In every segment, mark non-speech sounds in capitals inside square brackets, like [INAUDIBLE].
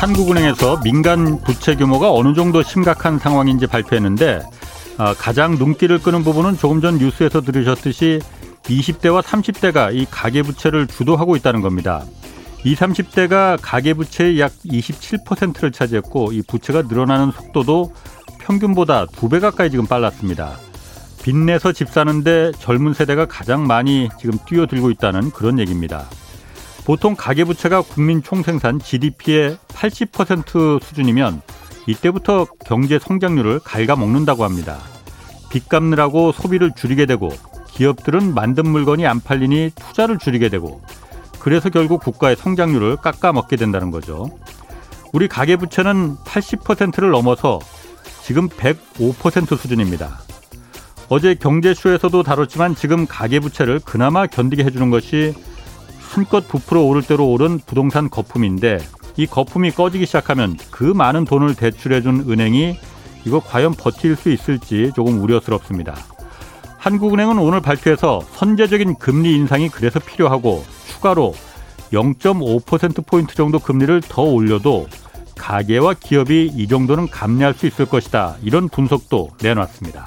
한국은행에서 민간 부채 규모가 어느 정도 심각한 상황인지 발표했는데 아, 가장 눈길을 끄는 부분은 조금 전 뉴스에서 들으셨듯이 20대와 30대가 이 가계부채를 주도하고 있다는 겁니다. 20, 30대가 가계부채의 약 27%를 차지했고 이 부채가 늘어나는 속도도 평균보다 두 배 가까이 지금 빨랐습니다. 빚내서 집 사는데 젊은 세대가 가장 많이 지금 뛰어들고 있다는 그런 얘기입니다. 보통 가계부채가 국민 총생산 GDP의 80% 수준이면 이때부터 경제 성장률을 갉아먹는다고 합니다. 빚 갚느라고 소비를 줄이게 되고 기업들은 만든 물건이 안 팔리니 투자를 줄이게 되고 그래서 결국 국가의 성장률을 깎아먹게 된다는 거죠. 우리 가계부채는 80%를 넘어서 지금 105% 수준입니다. 어제 경제쇼에서도 다뤘지만 지금 가계부채를 그나마 견디게 해주는 것이 한껏 부풀어 오를 대로 오른 부동산 거품인데 이 거품이 꺼지기 시작하면 그 많은 돈을 대출해준 은행이 이거 과연 버틸 수 있을지 조금 우려스럽습니다. 한국은행은 오늘 발표해서 선제적인 금리 인상이 그래서 필요하고 추가로 0.5%포인트 정도 금리를 더 올려도 가계와 기업이 이 정도는 감내할 수 있을 것이다. 이런 분석도 내놨습니다.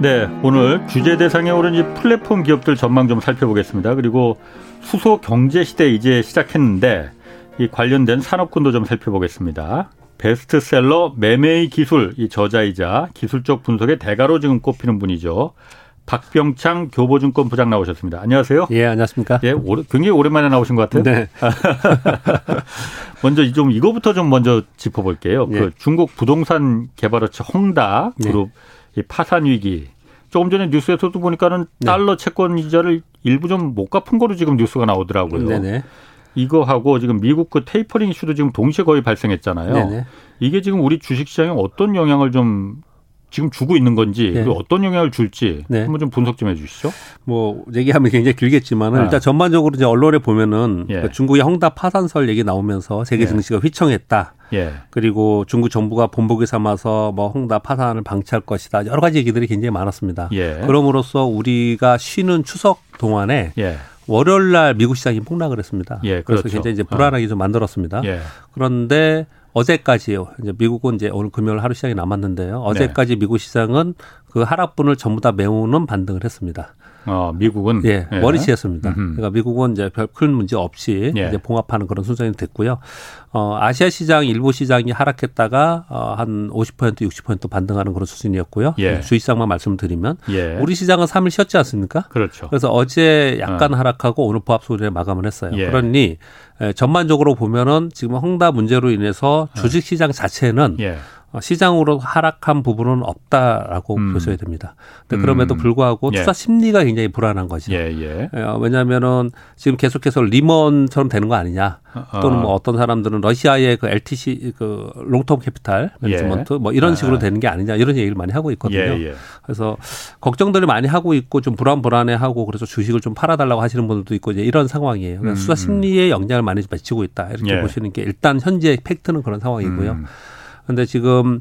네, 오늘 규제 대상에 오른 이 플랫폼 기업들 전망 좀 살펴보겠습니다. 그리고 수소 경제 시대 이제 시작했는데 이 관련된 산업군도 좀 살펴보겠습니다. 베스트셀러 매매의 기술 이 저자이자 기술적 분석의 대가로 지금 꼽히는 분이죠. 박병창 교보증권 부장 나오셨습니다. 안녕하세요. 예, 안녕하십니까. 예, 오래, 굉장히 오랜만에 나오신 것 같아요. 네. [LAUGHS] 먼저 좀 이거부터 좀 먼저 짚어볼게요. 예. 그 중국 부동산 개발업체 홍다 그룹 네. 이 파산 위기. 조금 전에 뉴스에서도 보니까는 네. 달러 채권 이자를 일부 좀 못 갚은 거로 지금 뉴스가 나오더라고요. 네네. 이거하고 지금 미국 그 테이퍼링 이슈도 지금 동시에 거의 발생했잖아요. 네네. 이게 지금 우리 주식시장에 어떤 영향을 좀 지금 주고 있는 건지 네. 어떤 영향을 줄지 네. 한번 좀 분석 좀 해주시죠. 뭐 얘기하면 굉장히 길겠지만은 네. 일단 전반적으로 이제 언론에 보면은 예. 그 중국의 헝다 파산설 얘기 나오면서 세계 예. 증시가 휘청했다. 예. 그리고 중국 정부가 본보기 삼아서 뭐 헝다 파산을 방치할 것이다. 여러 가지 얘기들이 굉장히 많았습니다. 예. 그럼으로써 우리가 쉬는 추석 동안에 예. 월요일 날 미국 시장이 폭락을 했습니다. 예, 그래서 그렇죠. 굉장히 이제 불안하게 어. 좀 만들었습니다. 예. 그런데 어제까지요. 이제 미국은 이제 오늘 금요일 하루 시장이 남았는데요. 어제까지 네. 미국 시장은 그 하락분을 전부 다 메우는 반등을 했습니다. 어, 미국은 예, 예. 머리치였습니다. 그러니까 미국은 이제 별 큰 문제 없이 예. 이제 봉합하는 그런 순서이 됐고요. 어, 아시아 시장 일부 시장이 하락했다가 어, 한 50% 60% 반등하는 그런 수준이었고요. 예. 주의사항만 말씀드리면 예. 우리 시장은 3일 쉬었지 않습니까? 그렇죠. 그래서 어제 약간 어. 하락하고 오늘 보합 소리에 마감을 했어요. 예. 그러니 전반적으로 보면은 지금 헝다 문제로 인해서 주식 시장 자체는 예. 어, 시장으로 하락한 부분은 없다라고 음. 보셔야 됩니다. 근데 그럼에도 음. 불구하고 예. 투자 심리가 굉장히 불안한 거죠. 예, 예. 어, 왜냐하면은 지금 계속해서 리먼처럼 되는 거 아니냐. 어. 또는 뭐 어떤 사람들은 러시아의 그 LTC 그 Long-Term Capital Management 예. 뭐 이런 식으로 아. 되는 게 아니냐 이런 얘기를 많이 하고 있거든요. 예, 예. 그래서 걱정들을 많이 하고 있고 좀 불안 불안해하고 그래서 주식을 좀 팔아달라고 하시는 분들도 있고 이제 이런 상황이에요. 그러니까 음. 투자 심리에 영향을 많이 미치고 있다 이렇게 예. 보시는 게 일단 현재 팩트는 그런 상황이고요. 음. 근데 지금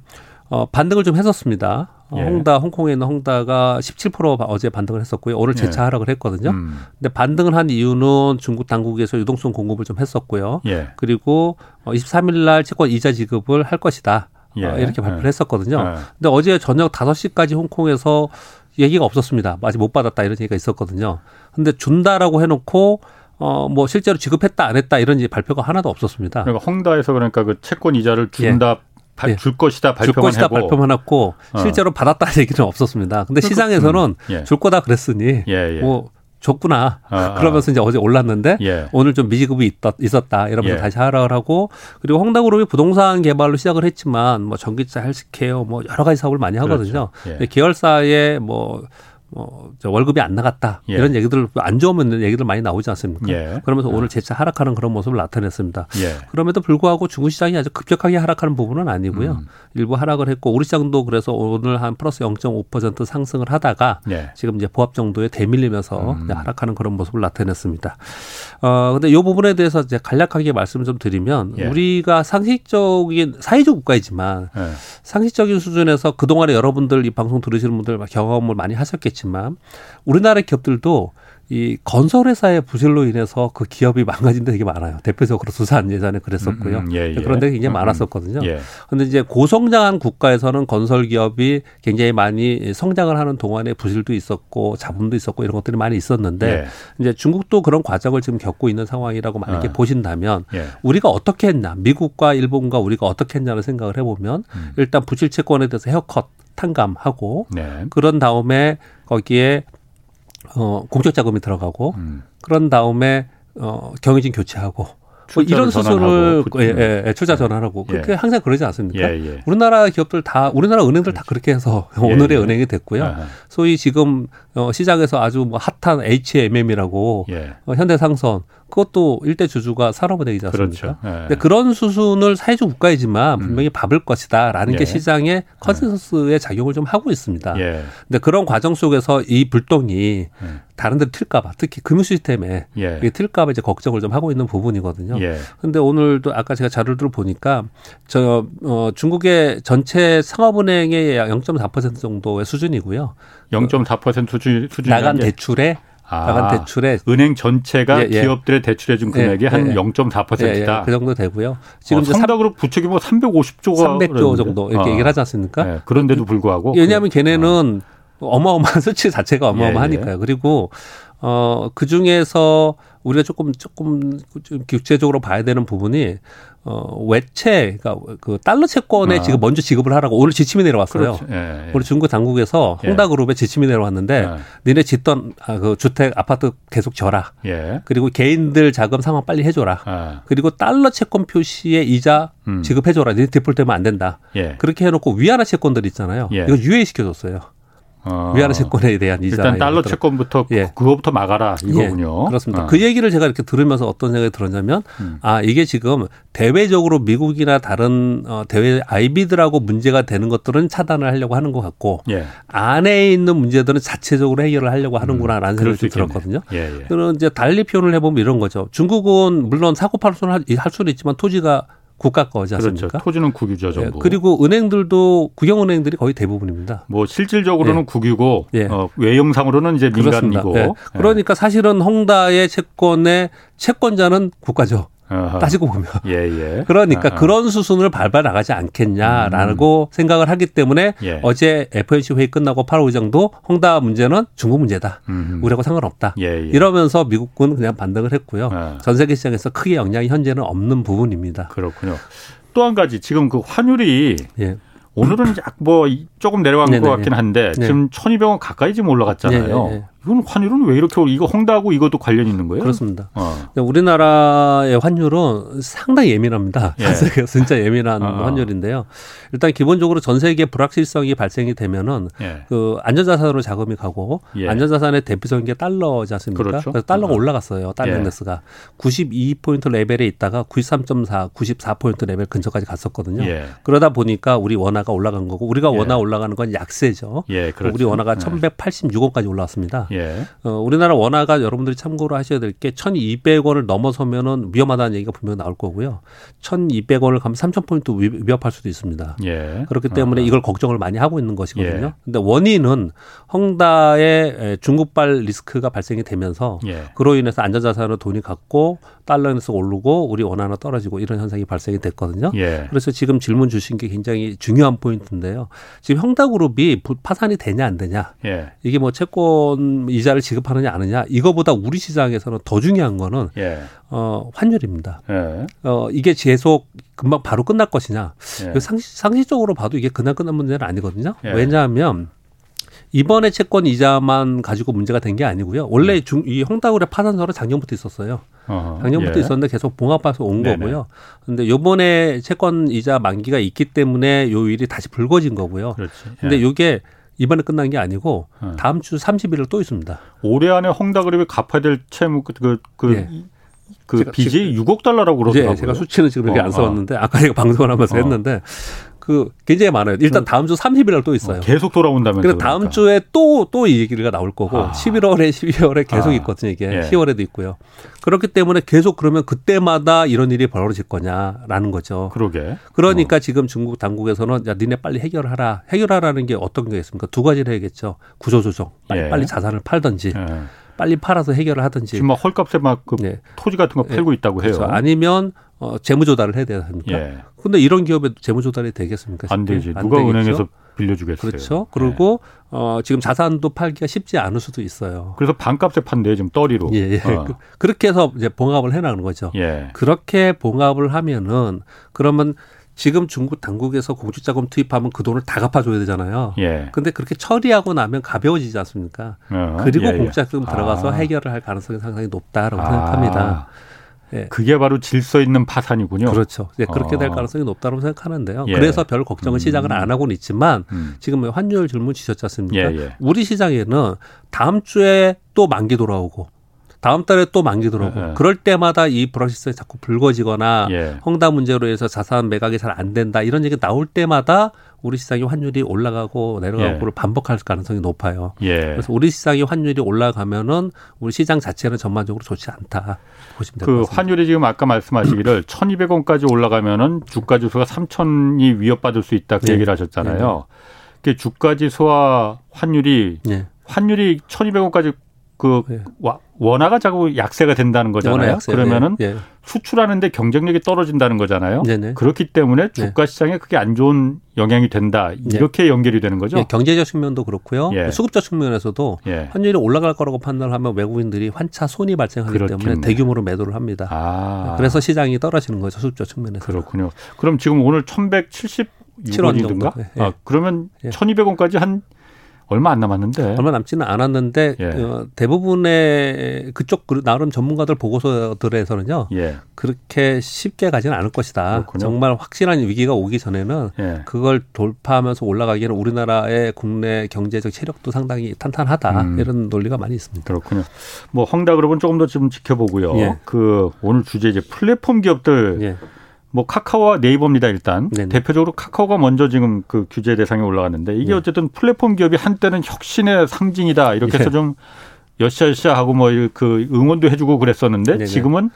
어 반등을 좀 했었습니다. 어, 예. 홍다 홍콩에 있는 홍다가 17% 어제 반등을 했었고요. 오늘 재차 예. 하락을 했거든요. 음. 근데 반등을 한 이유는 중국 당국에서 유동성 공급을 좀 했었고요. 예. 그리고 23일 어, 날 채권 이자 지급을 할 것이다. 예. 어, 이렇게 발표를 예. 했었거든요. 예. 근데 어제 저녁 5시까지 홍콩에서 얘기가 없었습니다. 아직 못 받았다 이런 얘기가 있었거든요. 근데 준다라고 해 놓고 어, 뭐 실제로 지급했다 안 했다 이런 발표가 하나도 없었습니다. 그러니까 홍다에서 그러니까 그 채권 이자를 준다 예. 발, 예. 줄 것이다 발표만 줄 것이다. 발표만 했고 어. 실제로 받았다는 얘기는 없었습니다. 근데 시장에서는 음. 예. 줄 거다 그랬으니 예, 예. 뭐 줬구나. 아, 아. 그러면서 이제 어제 올랐는데 예. 오늘 좀 미지급이 있다, 있었다. 이러면서 예. 다시 하락을 하고 그리고 홍다그룹이 부동산 개발로 시작을 했지만 뭐 전기차 헬스케어 뭐 여러 가지 사업을 많이 하거든요. 그렇죠. 예. 계열사의 뭐 뭐 월급이 안 나갔다 예. 이런 얘기들 안 좋으면 얘기들 많이 나오지 않습니까? 예. 그러면서 오늘 재차 하락하는 그런 모습을 나타냈습니다. 예. 그럼에도 불구하고 중국 시장이 아주 급격하게 하락하는 부분은 아니고요. 음. 일부 하락을 했고 우리 시장도 그래서 오늘 한 플러스 0.5% 상승을 하다가 예. 지금 이제 보합 정도에 대밀리면서 음. 하락하는 그런 모습을 나타냈습니다. 어 근데 이 부분에 대해서 이제 간략하게 말씀을 좀 드리면 예. 우리가 상식적인 사회적 국가이지만 예. 상식적인 수준에서 그동안에 여러분들 이 방송 들으시는 분들 경험을 많이 하셨겠 지만 우리나라 기업들도 이 건설회사의 부실로 인해서 그 기업이 망가진 데 되게 많아요. 대표적으로 수산 예전에 그랬었고요. 음, 음, 예, 예. 그런 데 굉장히 음, 음, 많았었거든요. 예. 근데 이제 고성장한 국가에서는 건설 기업이 굉장히 많이 성장을 하는 동안에 부실도 있었고 자본도 있었고 이런 것들이 많이 있었는데 예. 이제 중국도 그런 과정을 지금 겪고 있는 상황이라고 만약에 아. 보신다면 예. 우리가 어떻게 했나 미국과 일본과 우리가 어떻게 했냐는 생각을 해보면 음. 일단 부실 채권에 대해서 헤어컷 탕감하고 네. 그런 다음에 거기에 어, 공적 자금이 들어가고 음. 그런 다음에 어, 경유진 교체하고 뭐 이런 수술을 예, 예, 예, 출자 전환하고 예. 그렇게 항상 그러지 않습니까? 예, 예. 우리나라 기업들 다 우리나라 은행들 다 그렇게 해서 예, 오늘의 은행이 됐고요. 아하. 소위 지금 어, 시장에서 아주 뭐 핫한 HMM이라고 어, 현대상선 그것도 일대 주주가 산업은행이지 않습니까? 그렇죠. 예. 그런 수순을 사회적 국가이지만 음. 분명히 밟을 것이다라는 예. 게 시장의 컨센서스의 작용을 좀 하고 있습니다. 예. 근데 그런 과정 속에서 이 불똥이 예. 다른 데로 튈까봐 특히 금융 시스템에 예. 이게 튈까봐 이제 걱정을 좀 하고 있는 부분이거든요. 예. 근데 오늘도 아까 제가 자료를 보니까 저 어, 중국의 전체 상업은행의 0.4% 정도의 수준이고요. 0.4% 수준 수준 나간 대출 에 아, 대출에 은행 전체가 예, 예. 기업들의 대출해 준 금액이 예, 한 0.4%다. 예, 예, 그 정도 되고요. 지금 어, 상당으로 부채 규모 350조가 300조 정도 이렇게 어. 얘기를 하지 않습니까? 네, 그런데도 불구하고 왜냐하면 걔네는 어. 어마어마한 [LAUGHS] 수치 자체가 어마어마하니까요. 그리고 어, 그 중에서 우리가 조금 조금 좀 구체적으로 봐야 되는 부분이 어, 외채, 그러니까 그 달러 채권에 아. 지금 먼저 지급을 하라고 오늘 지침이 내려왔어요. 예, 예. 우리 중국 당국에서 예. 홍다그룹에 지침이 내려왔는데 예. 니네 짓던 아, 그 주택 아파트 계속 져라. 예. 그리고 개인들 자금 상환 빨리 해줘라. 아. 그리고 달러 채권 표시에 이자 음. 지급해줘라. 니네 디폴트하면 안 된다. 예. 그렇게 해놓고 위안화 채권들 있잖아요. 이거 유예시켜줬어요. 어. 위안화 채권에 대한 이자 일단 달러 채권부터 예. 그거부터 막아라 이거군요. 예, 그렇습니다. 어. 그 얘기를 제가 이렇게 들으면서 어떤 생각이 들었냐면 음. 아 이게 지금 대외적으로 미국이나 다른 어, 대외 아이비들하고 문제가 되는 것들은 차단을 하려고 하는 것 같고 예. 안에 있는 문제들은 자체적으로 해결을 하려고 하는구나라는 음, 생각이 들었거든요. 예, 예. 그런 이제 달리 표현을 해보면 이런 거죠. 중국은 물론 사고 팔 수는 할 수는 있지만 토지가 국가 거지 그렇죠. 않습니까? 그렇죠. 토지는 국유죠, 전부. 예, 그리고 은행들도 국영 은행들이 거의 대부분입니다. 뭐 실질적으로는 예. 국유고 예. 어, 외형상으로는 이제 민간이고. 예. 그러니까 사실은 홍다의 채권의 채권자는 국가죠. 어허. 따지고 보면. 예, 예. 그러니까 어허. 그런 수순을 밟아 나가지 않겠냐라고 음. 생각을 하기 때문에 예. 어제 FOMC 회의 끝나고 8월 의장도 홍다 문제는 중국 문제다. 음. 우리하고 상관없다. 예, 예. 이러면서 미국군 그냥 반등을 했고요. 어. 전 세계 시장에서 크게 영향이 현재는 없는 부분입니다. 그렇군요. 또 한 가지 지금 그 환율이 예. 오늘은 뭐 조금 내려간 네네네. 것 같긴 한데 네. 지금 1200원 가까이 지금 올라갔잖아요. 이건 환율은 왜 이렇게 이거 홍다하고 이것도 관련 있는 거예요? 그렇습니다. 어. 우리나라의 환율은 상당히 예민합니다. 예. [LAUGHS] 진짜 예민한 어. 환율인데요. 일단 기본적으로 전 세계 불확실성이 발생이 되면은 예. 그 안전자산으로 자금이 가고 예. 안전자산의 대표적인 게 달러지 않습니까? 그렇죠. 그래서 달러가 어. 올라갔어요. 달러 예. 인덱스가 92포인트 레벨에 있다가 93.4, 94포인트 레벨 근처까지 갔었거든요. 예. 그러다 보니까 우리 원화가 올라간 거고 우리가 예. 원화 올라가는 건 약세죠. 예, 그렇죠. 우리 원화가 1186원까지 올라왔습니다. 예. 어, 우리나라 원화가 여러분들이 참고로 하셔야 될 게 1,200원을 넘어서면은 위험하다는 얘기가 분명 나올 거고요. 1,200원을 가면 3,000포인트 위협할 수도 있습니다. 예. 그렇기 때문에 아. 이걸 걱정을 많이 하고 있는 것이거든요. 예. 근데 원인은 헝다의 중국발 리스크가 발생이 되면서 예. 그로 인해서 안전자산으로 돈이 갔고 달러 인덱스 오르고 우리 원화는 떨어지고 이런 현상이 발생이 됐거든요. 예. 그래서 지금 질문 주신 게 굉장히 중요한 포인트인데요. 지금 형다그룹이 파산이 되냐 안 되냐 예. 이게 뭐 채권 이자를 지급하느냐 아느냐 이거보다 우리 시장에서는 더 중요한 거는 예. 어, 환율입니다. 예. 어, 이게 계속 금방 바로 끝날 것이냐. 예. 그 상시, 상식적으로 봐도 이게 그날 끝난 문제는 아니거든요. 예. 왜냐하면 이번에 채권 이자만 가지고 문제가 된 게 아니고요. 원래 네. 중, 이 홍다굴의 파산설은 작년부터 있었어요. 어허, 작년부터 예. 있었는데 계속 봉합해서 온 네네. 거고요. 근데 요번에 채권 이자 만기가 있기 때문에 요 일이 다시 불거진 거고요. 그렇지. 예. 근데 요게 이번에 끝난 게 아니고 네. 다음 주 30일을 또 있습니다. 올해 안에 헝다그룹이 갚아야 될 채무 그, 그, 그 예. 그 빚이 6억 달러라고 그러더라고요. 예, 제가 수치는 지금 이렇게 어, 안 써왔는데 어. 아까 제가 방송을 하면서 어. 했는데 그 굉장히 많아요. 일단 그 다음 주 30일 날 또 있어요. 어, 계속 돌아온다면서. 그리고 다음 그러니까. 주에 또 또 이 얘기가 나올 거고 아. 11월에 12월에 계속 아. 있거든요. 이게 예. 10월에도 있고요. 그렇기 때문에 계속 그러면 그때마다 이런 일이 벌어질 거냐라는 거죠. 그러게. 그러니까 어. 지금 중국 당국에서는 야 니네 빨리 해결하라. 해결하라는 게 어떤 게 있습니까? 두 가지를 해야겠죠. 구조조정. 빨리, 예. 빨리 자산을 팔든지. 예. 빨리 팔아서 해결을 하든지. 지금 막 헐값에 막그 네. 토지 같은 거 팔고 네. 있다고 해요. 그렇죠. 아니면 어, 재무 조달을 해야 되지 않습니까? 예. 근데 이런 기업에 재무 조달이 되겠습니까? 안 되지. 안 누가 되겠죠? 은행에서 빌려주겠어요. 그렇죠. 그리고 예. 어, 지금 자산도 팔기가 쉽지 않을 수도 있어요. 그래서 반값에 판대요, 지금 떠리로. 예, 예. 어. 그, 렇게 해서 이제 봉합을 해나가는 거죠. 예. 그렇게 봉합을 하면은 그러면 지금 중국 당국에서 공직자금 투입하면 그 돈을 다 갚아줘야 되잖아요. 예. 근데 그렇게 처리하고 나면 가벼워지지 않습니까? 어, 그리고 예, 예. 공직자금 들어가서 아. 해결을 할 가능성이 상당히 높다라고 아. 생각합니다. 예. 그게 바로 질서 있는 파산이군요. 그렇죠. 예, 그렇게 될 어. 가능성이 높다고 생각하는데요. 예. 그래서 별 걱정은 음. 안 하고는 있지만 음. 지금 환율 질문 주셨지 않습니까? 예, 예. 우리 시장에는 다음 주에 또 만기 돌아오고 다음 달에 또 만기더라고. 네. 그럴 때마다 이 불확실성이 자꾸 불거지거나 예. 헝다 문제로 해서 자산 매각이 잘 안 된다 이런 얘기 나올 때마다 우리 시장의 환율이 올라가고 내려가고를 예. 반복할 가능성이 높아요. 예. 그래서 우리 시장의 환율이 올라가면은 우리 시장 자체는 전반적으로 좋지 않다 보시면 될것 그 같습니다. 환율이 지금 아까 말씀하시기를 [CLEARS THROAT] 1,200원까지 올라가면은 주가 지수가 3,000이 위협받을 수 있다 그 네. 얘기를 하셨잖아요. 네. 그 주가 지수와 환율이 네. 환율이 1,200원까지 그 네. 원화가 자꾸 약세가 된다는 거잖아요. 약세, 그러면은 네. 네. 수출하는데 경쟁력이 떨어진다는 거잖아요. 네네. 그렇기 때문에 네. 주가 시장에 그게 안 좋은 영향이 된다. 네. 이렇게 연결이 되는 거죠. 예, 경제적 측면도 그렇고요. 예. 수급적 측면에서도 예. 환율이 올라갈 거라고 판단하면 외국인들이 환차 손이 발생하기 그렇겠네. 때문에 대규모로 매도를 합니다. 아. 그래서 시장이 떨어지는 거죠. 수급적 측면에서. 그렇군요. 그럼 지금 오늘 1177원이든가? 예. 아, 그러면 예. 1200원까지 한 얼마 안 남았는데 얼마 남지는 않았는데 예. 어, 대부분의 그쪽 나름 전문가들 보고서들에서는요 예. 그렇게 쉽게 가지는 않을 것이다. 그렇군요. 정말 확실한 위기가 오기 전에는 예. 그걸 돌파하면서 올라가기에는 우리나라의 국내 경제적 체력도 상당히 탄탄하다 음. 이런 논리가 많이 있습니다. 그렇군요. 뭐 헝다그룹은 조금 더 지금 지켜보고요. 예. 그 오늘 주제 이제 플랫폼 기업들. 예. 뭐 카카오와 네이버입니다 일단 네네. 대표적으로 카카오가 먼저 지금 그 규제 대상에 올라갔는데 이게 네. 어쨌든 플랫폼 기업이 한때는 혁신의 상징이다 이렇게 해서 네. 좀 여샤여샤 하고 뭐 그 응원도 해주고 그랬었는데 네네. 지금은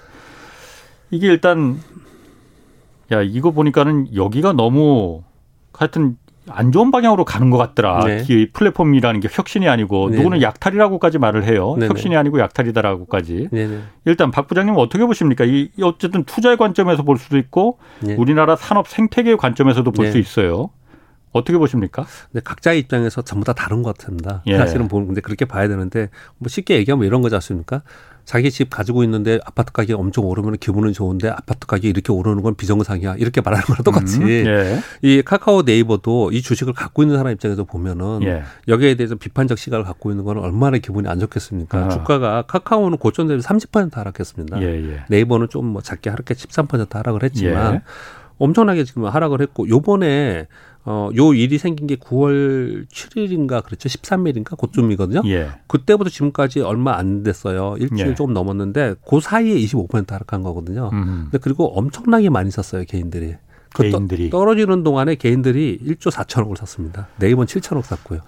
이게 일단 야 이거 보니까는 여기가 너무 하여튼 안 좋은 방향으로 가는 것 같더라. 네. 이 플랫폼이라는 게 혁신이 아니고 네 누구는 약탈이라고까지 말을 해요. 네네. 혁신이 아니고 약탈이다라고까지. 네네. 일단 박 부장님 어떻게 보십니까? 이 어쨌든 투자의 관점에서 볼 수도 있고 네. 우리나라 산업 생태계의 관점에서도 볼수 네. 있어요. 어떻게 보십니까? 네, 각자의 입장에서 전부 다 다른 것 같습니다. 예. 사실은 보는데 그렇게 봐야 되는데 뭐 쉽게 얘기하면 이런 거지 않습니까? 자기 집 가지고 있는데 아파트 가격이 엄청 오르면 기분은 좋은데 아파트 가격이 이렇게 오르는 건 비정상이야. 이렇게 말하는 거랑 똑같이 음, 예. 이 카카오 네이버도 이 주식을 갖고 있는 사람 입장에서 보면은 예. 여기에 대해서 비판적 시각을 갖고 있는 건 얼마나 기분이 안 좋겠습니까? 아. 주가가 카카오는 고점 대비 30% 하락했습니다. 예, 예. 네이버는 좀 뭐 작게 하락해 13% 하락을 했지만 예. 엄청나게 지금 하락을 했고 요번에 어, 요 일이 생긴 게 9월 7일인가 그렇죠. 13일인가 그쯤이거든요. 예. 그때부터 지금까지 얼마 안 됐어요. 일주일 예. 조금 넘었는데 그 사이에 25% 하락한 거거든요. 음. 근데 그리고 엄청나게 많이 샀어요, 개인들이. 그 개인들이 떨어지는 동안에 개인들이 1조 4천억을 샀습니다. 네이버는 7천억 샀고요.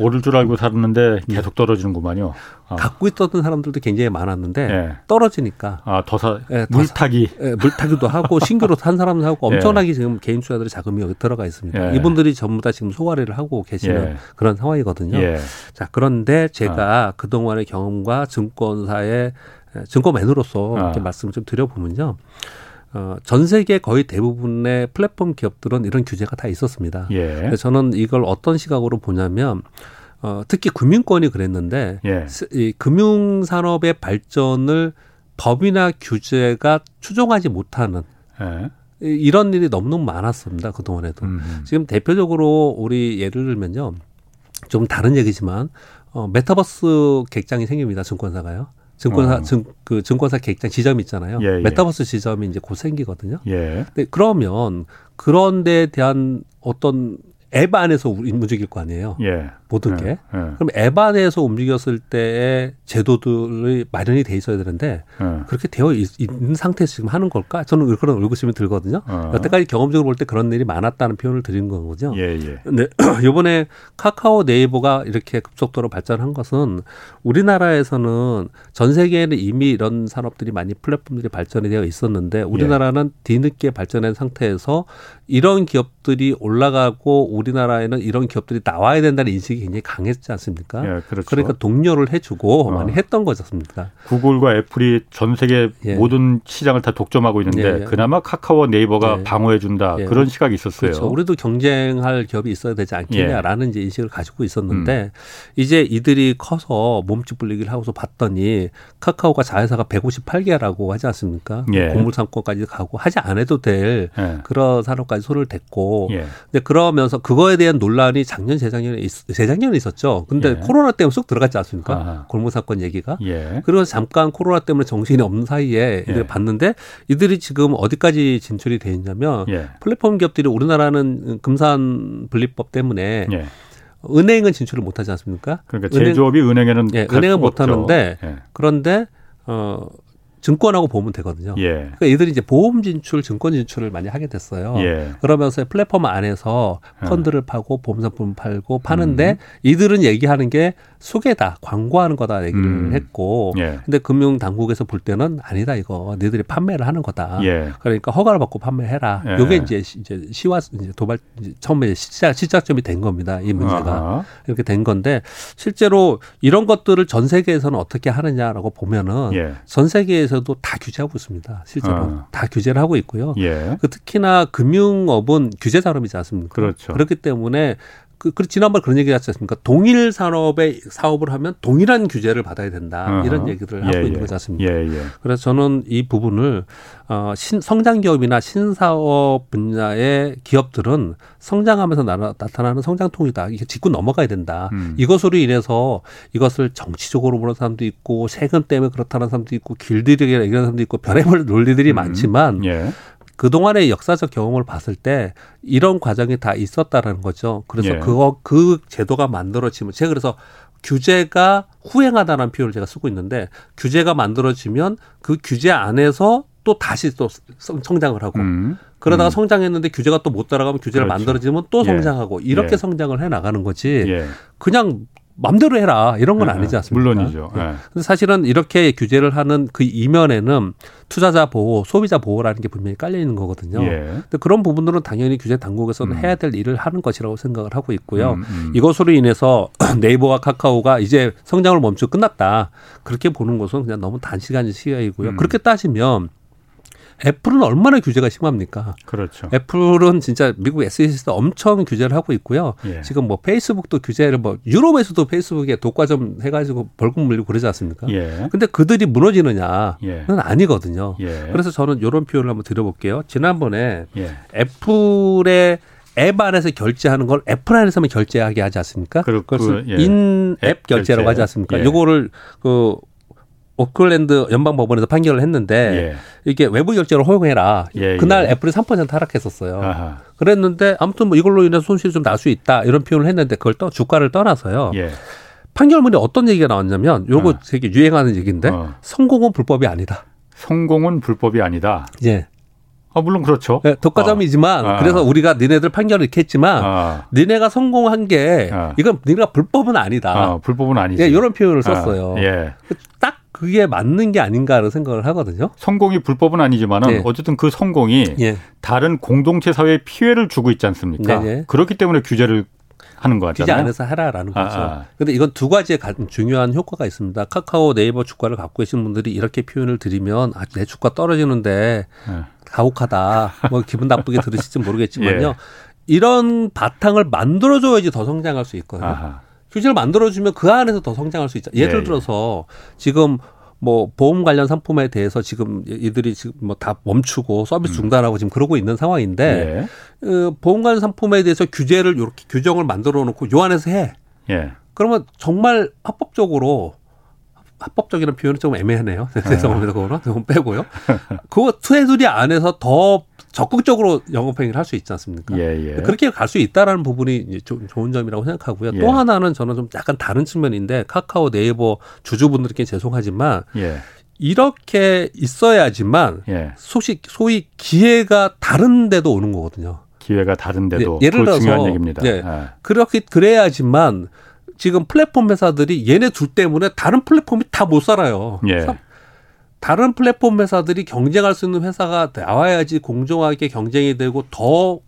오를 줄 알고 살았는데 예. 계속 떨어지는구만요. 아. 갖고 있었던 사람들도 굉장히 많았는데 예. 떨어지니까 아, 더 사, 예, 물타기 예, 물타기도 하고 [LAUGHS] 신규로 산 사람도 하고 예. 엄청나게 지금 개인 투자들의 자금이 여기 들어가 있습니다. 예. 이분들이 전부 다 지금 소화를 하고 계시는 그런 상황이거든요. 자 그런데 제가 아. 그 동안의 경험과 증권사의 증권맨으로서 아. 이렇게 말씀을 좀 드려보면요. 어, 전 세계 거의 대부분의 플랫폼 기업들은 이런 규제가 다 있었습니다. 예. 저는 이걸 어떤 시각으로 보냐면 어, 특히 금융권이 그랬는데 예. 이 금융 산업의 발전을 법이나 규제가 추종하지 못하는 예. 이런 일이 너무너무 많았습니다. 그동안에도. 음흠. 지금 대표적으로 우리 예를 들면요. 좀 다른 얘기지만 어, 메타버스 객장이 생깁니다. 증권사가요. 증권사 어. 증, 그 증권사 객장 지점 있잖아요. 예, 예. 메타버스 지점이 이제 곧 생기거든요. 예. 근데 그러면 그런 데에 대한 어떤 앱 안에서 움직일 거 아니에요. 예. 모든 게. 네. 네. 그럼 앱 안에서 움직였을 때의 제도들이 마련이 돼 있어야 되는데 네. 그렇게 되어 있, 는 상태에서 지금 하는 걸까? 저는 그런 의구심이 들거든요. 어. 여태까지 경험적으로 볼 때 그런 일이 많았다는 표현을 드리는 거거든요. 예, 예. 근데 [CLEARS THROAT] 이번에 카카오 네이버가 이렇게 급속도로 발전한 것은 우리나라에서는 전 세계에는 이미 이런 산업들이 많이 플랫폼들이 발전이 되어 있었는데 우리나라는 예. 뒤늦게 발전한 상태에서 이런 기업들이 올라가고 우리나라에는 이런 기업들이 나와야 된다는 인식이 굉장히 강했지 않습니까? 예, 그렇죠. 그러니까 동료를 해주고 어. 많이 했던 거지 않습니까? 구글과 애플이 전 세계 예. 모든 시장을 다 독점하고 있는데 예, 예. 그나마 카카오 네이버가 예. 방어해준다 예. 그런 시각이 있었어요. 그렇죠. 우리도 경쟁할 기업이 있어야 되지 않겠냐라는 이제 인식을 가지고 있었는데 음. 이제 이들이 커서 몸집 불리기를 하고서 봤더니 카카오가 자회사가 158개라고 하지 않습니까? 공물상권까지 가고 하지 않아도 될 그런 산업까지 손을 댔고 근데 그러면서 그거에 대한 논란이 작년 재작년에 있, 재작 년에 있었죠. 근데 예. 코로나 때문에 쑥 들어갔지 않습니까? 아하. 골목 사건 얘기가. 예. 그리고 잠깐 코로나 때문에 정신이 없는 사이에 이들 예. 봤는데 이들이 지금 어디까지 진출이 돼 있냐면 예. 플랫폼 기업들이 우리나라는 금산 분리법 때문에 예. 은행은 진출을 못 하지 않습니까? 그러니까 제조업이 은행, 은행에는 예, 은행은 못 하는데 예. 그런데 어 증권하고 보면 되거든요. 예. 그러니까 이들이 이제 보험 진출, 증권 진출을 많이 하게 됐어요. 예. 그러면서 플랫폼 안에서 펀드를 파고 보험 상품 팔고 파는데 음. 이들은 얘기하는 게 소개다, 광고하는 거다 얘기를 음. 했고, 예. 근데 금융 당국에서 볼 때는 아니다 이거 너희들이 판매를 하는 거다. 예. 그러니까 허가를 받고 판매해라. 예. 요게 이제 이제 시와 이제 도발 이제 처음에 시작 시작점이 된 겁니다. 이 문제가 아하. 이렇게 된 건데 실제로 이런 것들을 전 세계에서는 어떻게 하느냐라고 보면은 예. 전 세계에서도 다 규제하고 있습니다. 실제로 어. 다 규제를 하고 있고요. 예. 그 특히나 금융업은 규제 산업이지 않습니까? 그렇죠. 그렇기 때문에 그, 그 지난번 그런 얘기 하지 않습니까? 동일 산업의 사업을 하면 동일한 규제를 받아야 된다. 어허. 이런 얘기를 하고 예, 있는 예. 거지 않습니까? 예, 예. 그래서 저는 이 부분을 어, 신, 성장 기업이나 신사업 분야의 기업들은 성장하면서 나, 타나는 성장통이다. 이게 짚고 넘어가야 된다. 음. 이것으로 인해서 이것을 정치적으로 보는 사람도 있고 세금 때문에 그렇다는 사람도 있고 길들이기나 이런 사람도 있고 별의별 논리들이 음. 많지만 예. 그동안의 역사적 경험을 봤을 때 이런 과정이 다 있었다라는 거죠. 그래서 예. 그거 그 제도가 만들어지면 제가 그래서 규제가 후행하다는 표현을 제가 쓰고 있는데 규제가 만들어지면 그 규제 안에서 또 다시 또 성장을 하고 음. 그러다가 음. 성장했는데 규제가 또 못 따라가면 규제를 그렇죠. 만들어지면 또 예. 성장하고 예. 이렇게 예. 성장을 해 나가는 거지. 예. 그냥 맘대로 해라 이런 건 네, 아니지 않습니까? 물론이죠. 네. 근데 사실은 이렇게 규제를 하는 그 이면에는 투자자 보호, 소비자 보호라는 게 분명히 깔려 있는 거거든요. 예. 근데 그런 부분들은 당연히 규제 당국에서는 음. 해야 될 일을 하는 것이라고 생각을 하고 있고요. 음, 음. 이것으로 인해서 [CLEARS THROAT] 네이버와 카카오가 이제 성장을 멈추고 끝났다. 그렇게 보는 것은 그냥 너무 단시간의 시각이고요. 음. 그렇게 따지면 애플은 얼마나 규제가 심합니까? 그렇죠. 애플은 진짜 미국 SEC에서 엄청 규제를 하고 있고요. 예. 지금 뭐 페이스북도 규제를 뭐 유럽에서도 페이스북에 독과점 해가지고 벌금 물리고 그러지 않습니까? 예. 근데 그들이 무너지느냐는 예. 아니거든요. 예. 그래서 저는 이런 표현을 한번 드려볼게요. 지난번에 예. 애플의 앱 안에서 결제하는 걸 애플 안에서만 결제하게 하지 않습니까? 그것을 그, 예. 인앱 결제라고 결제. 하지 않습니까? 예. 요거를 그 오클랜드 연방법원에서 판결을 했는데 예. 이게 외부 결제를 허용해라. 예, 그날 예. 애플이 3% 하락했었어요. 아하. 그랬는데 아무튼 뭐 이걸로 인해서 손실이 좀 날 수 있다 이런 표현을 했는데 그걸 또 주가를 떠나서요. 예. 판결문에 어떤 얘기가 나왔냐면 요거 어. 되게 유행하는 얘기인데 어. 성공은 불법이 아니다. 성공은 불법이 아니다. 예. 아, 물론 그렇죠. 네, 독과점이지만 어. 그래서 우리가 니네들 판결을 이렇게 했지만 어. 니네가 성공한 게 어. 이건 니네가 불법은 아니다. 어, 불법은 아니지. 예, 이런 표현을 썼어요. 예. 딱 그게 맞는 게 아닌가라는 생각을 하거든요. 성공이 불법은 아니지만은 네. 어쨌든 그 성공이 예. 다른 공동체 사회에 피해를 주고 있지 않습니까? 네네. 그렇기 때문에 규제를 하는 거 같잖아요. 규제 안에서 해라라는 아, 거죠. 아. 근데 이건 두 가지의 중요한 효과가 있습니다. 카카오 네이버 주가를 갖고 계신 분들이 이렇게 표현을 드리면 아, 내 주가 떨어지는데 네. 가혹하다. 뭐 기분 나쁘게 들으실지 모르겠지만요. [LAUGHS] 예. 이런 바탕을 만들어줘야지 더 성장할 수 있거든요. 아하. 규제를 만들어주면 그 안에서 더 성장할 수 있죠. 예를 예, 예. 들어서 지금 뭐 보험 관련 상품에 대해서 지금 이들이 지금 뭐 다 멈추고 서비스 음. 중단하고 음. 지금 그러고 있는 상황인데 예. 어, 보험 관련 상품에 대해서 규제를 이렇게 규정을 만들어 놓고 요 안에서 해. 예. 그러면 정말 합법적으로 합법적이라는 표현은 좀 애매하네요. 네. [LAUGHS] 죄송합니다. 그거는 조금 빼고요. 그거 투애들이 안에서 더 적극적으로 영업행위를 할 수 있지 않습니까? 예, 예. 그렇게 갈 수 있다라는 부분이 조, 좋은 점이라고 생각하고요. 예. 또 하나는 저는 좀 약간 다른 측면인데 카카오 네이버 주주분들께 죄송하지만 예. 이렇게 있어야지만 예. 소식 소위 기회가 다른 데도 오는 거거든요. 기회가 다른데도 네, 예를 들어서 중요한 얘기입니다. 네. 네. 그렇게 그래야지만 지금 플랫폼 회사들이 얘네 둘 때문에 다른 플랫폼이 다 못 살아요. 예. 다른 플랫폼 회사들이 경쟁할 수 있는 회사가 나와야지 공정하게 경쟁이 되고 더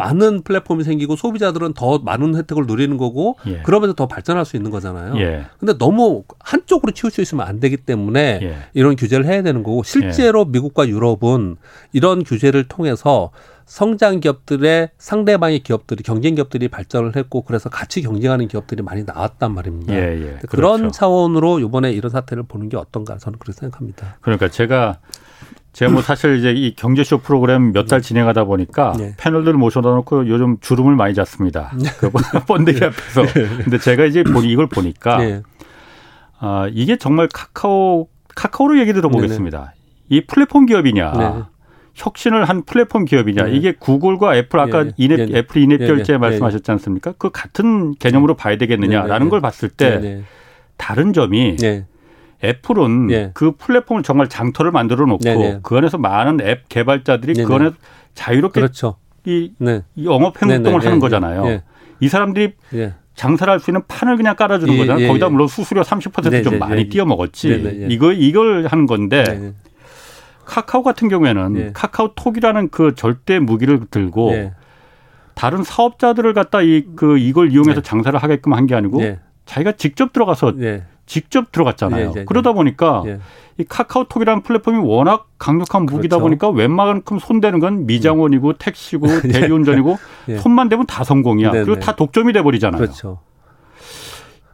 많은 플랫폼이 생기고 소비자들은 더 많은 혜택을 누리는 거고 예. 그러면서 더 발전할 수 있는 거잖아요. 예. 근데 너무 한쪽으로 치울 수 있으면 안 되기 때문에 예. 이런 규제를 해야 되는 거고 실제로 예. 미국과 유럽은 이런 규제를 통해서 성장 기업들의 상대방의 기업들이 경쟁 기업들이 발전을 했고 그래서 같이 경쟁하는 기업들이 많이 나왔단 말입니다. 예, 예. 그런 그렇죠. 차원으로 이번에 이런 사태를 보는 게 어떤가 저는 그렇게 생각합니다. 그러니까 제가 제가 뭐 사실 이제 이 경제쇼 프로그램 몇달 네. 진행하다 보니까 네. 패널들을 모셔다 놓고 요즘 주름을 많이 잡습니다. 네. [LAUGHS] 그 번데기 앞에서. 네. 근데 제가 이제 보니 이걸 보니까 네. 아, 이게 정말 카카오 카카오로 얘기 들어보겠습니다. 이 플랫폼 기업이냐. 혁신을 한 플랫폼 기업이냐. 네. 이게 구글과 애플 아까 네. in-app 네. 애플 in-app 결제 말씀하셨지 않습니까? 그 같은 개념으로 봐야 되겠느냐라는 걸 봤을 때 다른 점이 애플은 예. 그 플랫폼을 정말 장터를 만들어 놓고. 그 안에서 많은 앱 개발자들이. 그 안에 자유롭게 그렇죠. 이, 네. 이 영업 행동을 하는 예, 거잖아요. 예. 이 사람들이 예. 장사를 할 수 있는 판을 그냥 깔아주는 예, 거잖아요. 예, 거기다 물론 수수료 30%좀 많이 띄어먹었지. 이거 이걸 하는 건데 카카오 같은 경우에는 카카오톡이라는 그 절대 무기를 들고 다른 사업자들을 갖다 이 그 이걸 이용해서 장사를 하게끔 한 게 아니고 자기가 직접 들어가서 직접 들어갔잖아요. 예, 예, 그러다 보니까 예. 이 카카오톡이라는 플랫폼이 워낙 강력한 무기다 그렇죠. 보니까 웬만큼 손대는 건 미장원이고 택시고 예. 대리운전이고 예. [LAUGHS] 손만 대면 다 성공이야. 그리고 다 독점이 돼 버리잖아요. 그렇죠.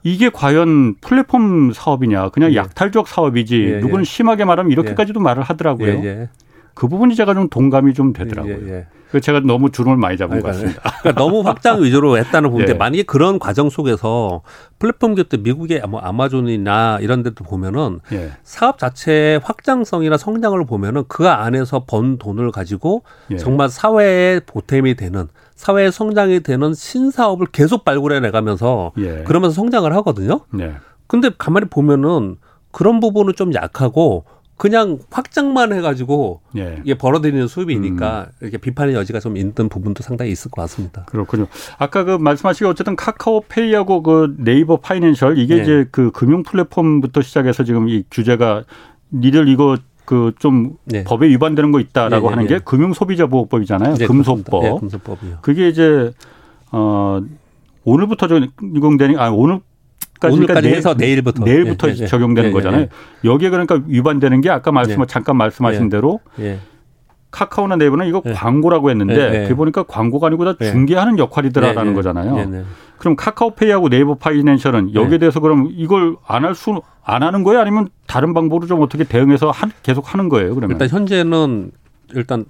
이게 과연 플랫폼 사업이냐 그냥 예. 약탈적 사업이지 누구는 심하게 말하면 이렇게까지도 말을 하더라고요. 그 부분이 제가 좀 동감이 좀 되더라고요. 그 제가 너무 주름을 많이 잡은 것 같습니다. 그러니까 너무 확장 위주로 했다는 부분인데 예. 만약에 그런 과정 속에서 플랫폼 기업 들 미국의 뭐 아마존이나 이런 데도 보면은 예. 사업 자체의 확장성이나 성장을 보면은 그 안에서 번 돈을 가지고 예. 정말 사회에 보탬이 되는 사회의 성장이 되는 신사업을 계속 발굴해 내가면서 예. 그러면서 성장을 하거든요. 네. 근데 가만히 보면은 그런 부분은 좀 약하고 그냥 확장만 해가지고 예. 이게 벌어들이는 수입이니까 음. 이렇게 비판의 여지가 좀 있는 부분도 상당히 있을 것 같습니다. 그렇군요. 아까 그 말씀하시기 어쨌든 카카오페이하고 그 네이버 파이낸셜 이게 예. 이제 그 금융 플랫폼부터 시작해서 지금 이 규제가 니들 이거 그좀 네. 법에 위반되는 거 있다라고 네, 하는 게 금융소비자보호법이잖아요. 네, 금소법. 네, 금소법이요. 그게 이제 어 오늘부터 적용되는 아 오늘 오늘까지 해서 내 일부터 내일부터 네, 네, 네. 적용되는 네, 거잖아요. 네, 여기에 그러니까 위반되는 아까 말씀 잠깐 말씀하신 대로 카카오나 네이버는 이거 광고라고 했는데 그게 보니까 광고가 아니고 다 중개하는 역할이더라라는 거잖아요. 그럼 카카오페이하고 네이버 파이낸셜은 여기에 대해서 그럼 이걸 안 할 수안 하는 거예요? 아니면 다른 방법으로 좀 어떻게 대응해서 한, 계속 하는 거예요? 그러면 일단 현재는 일단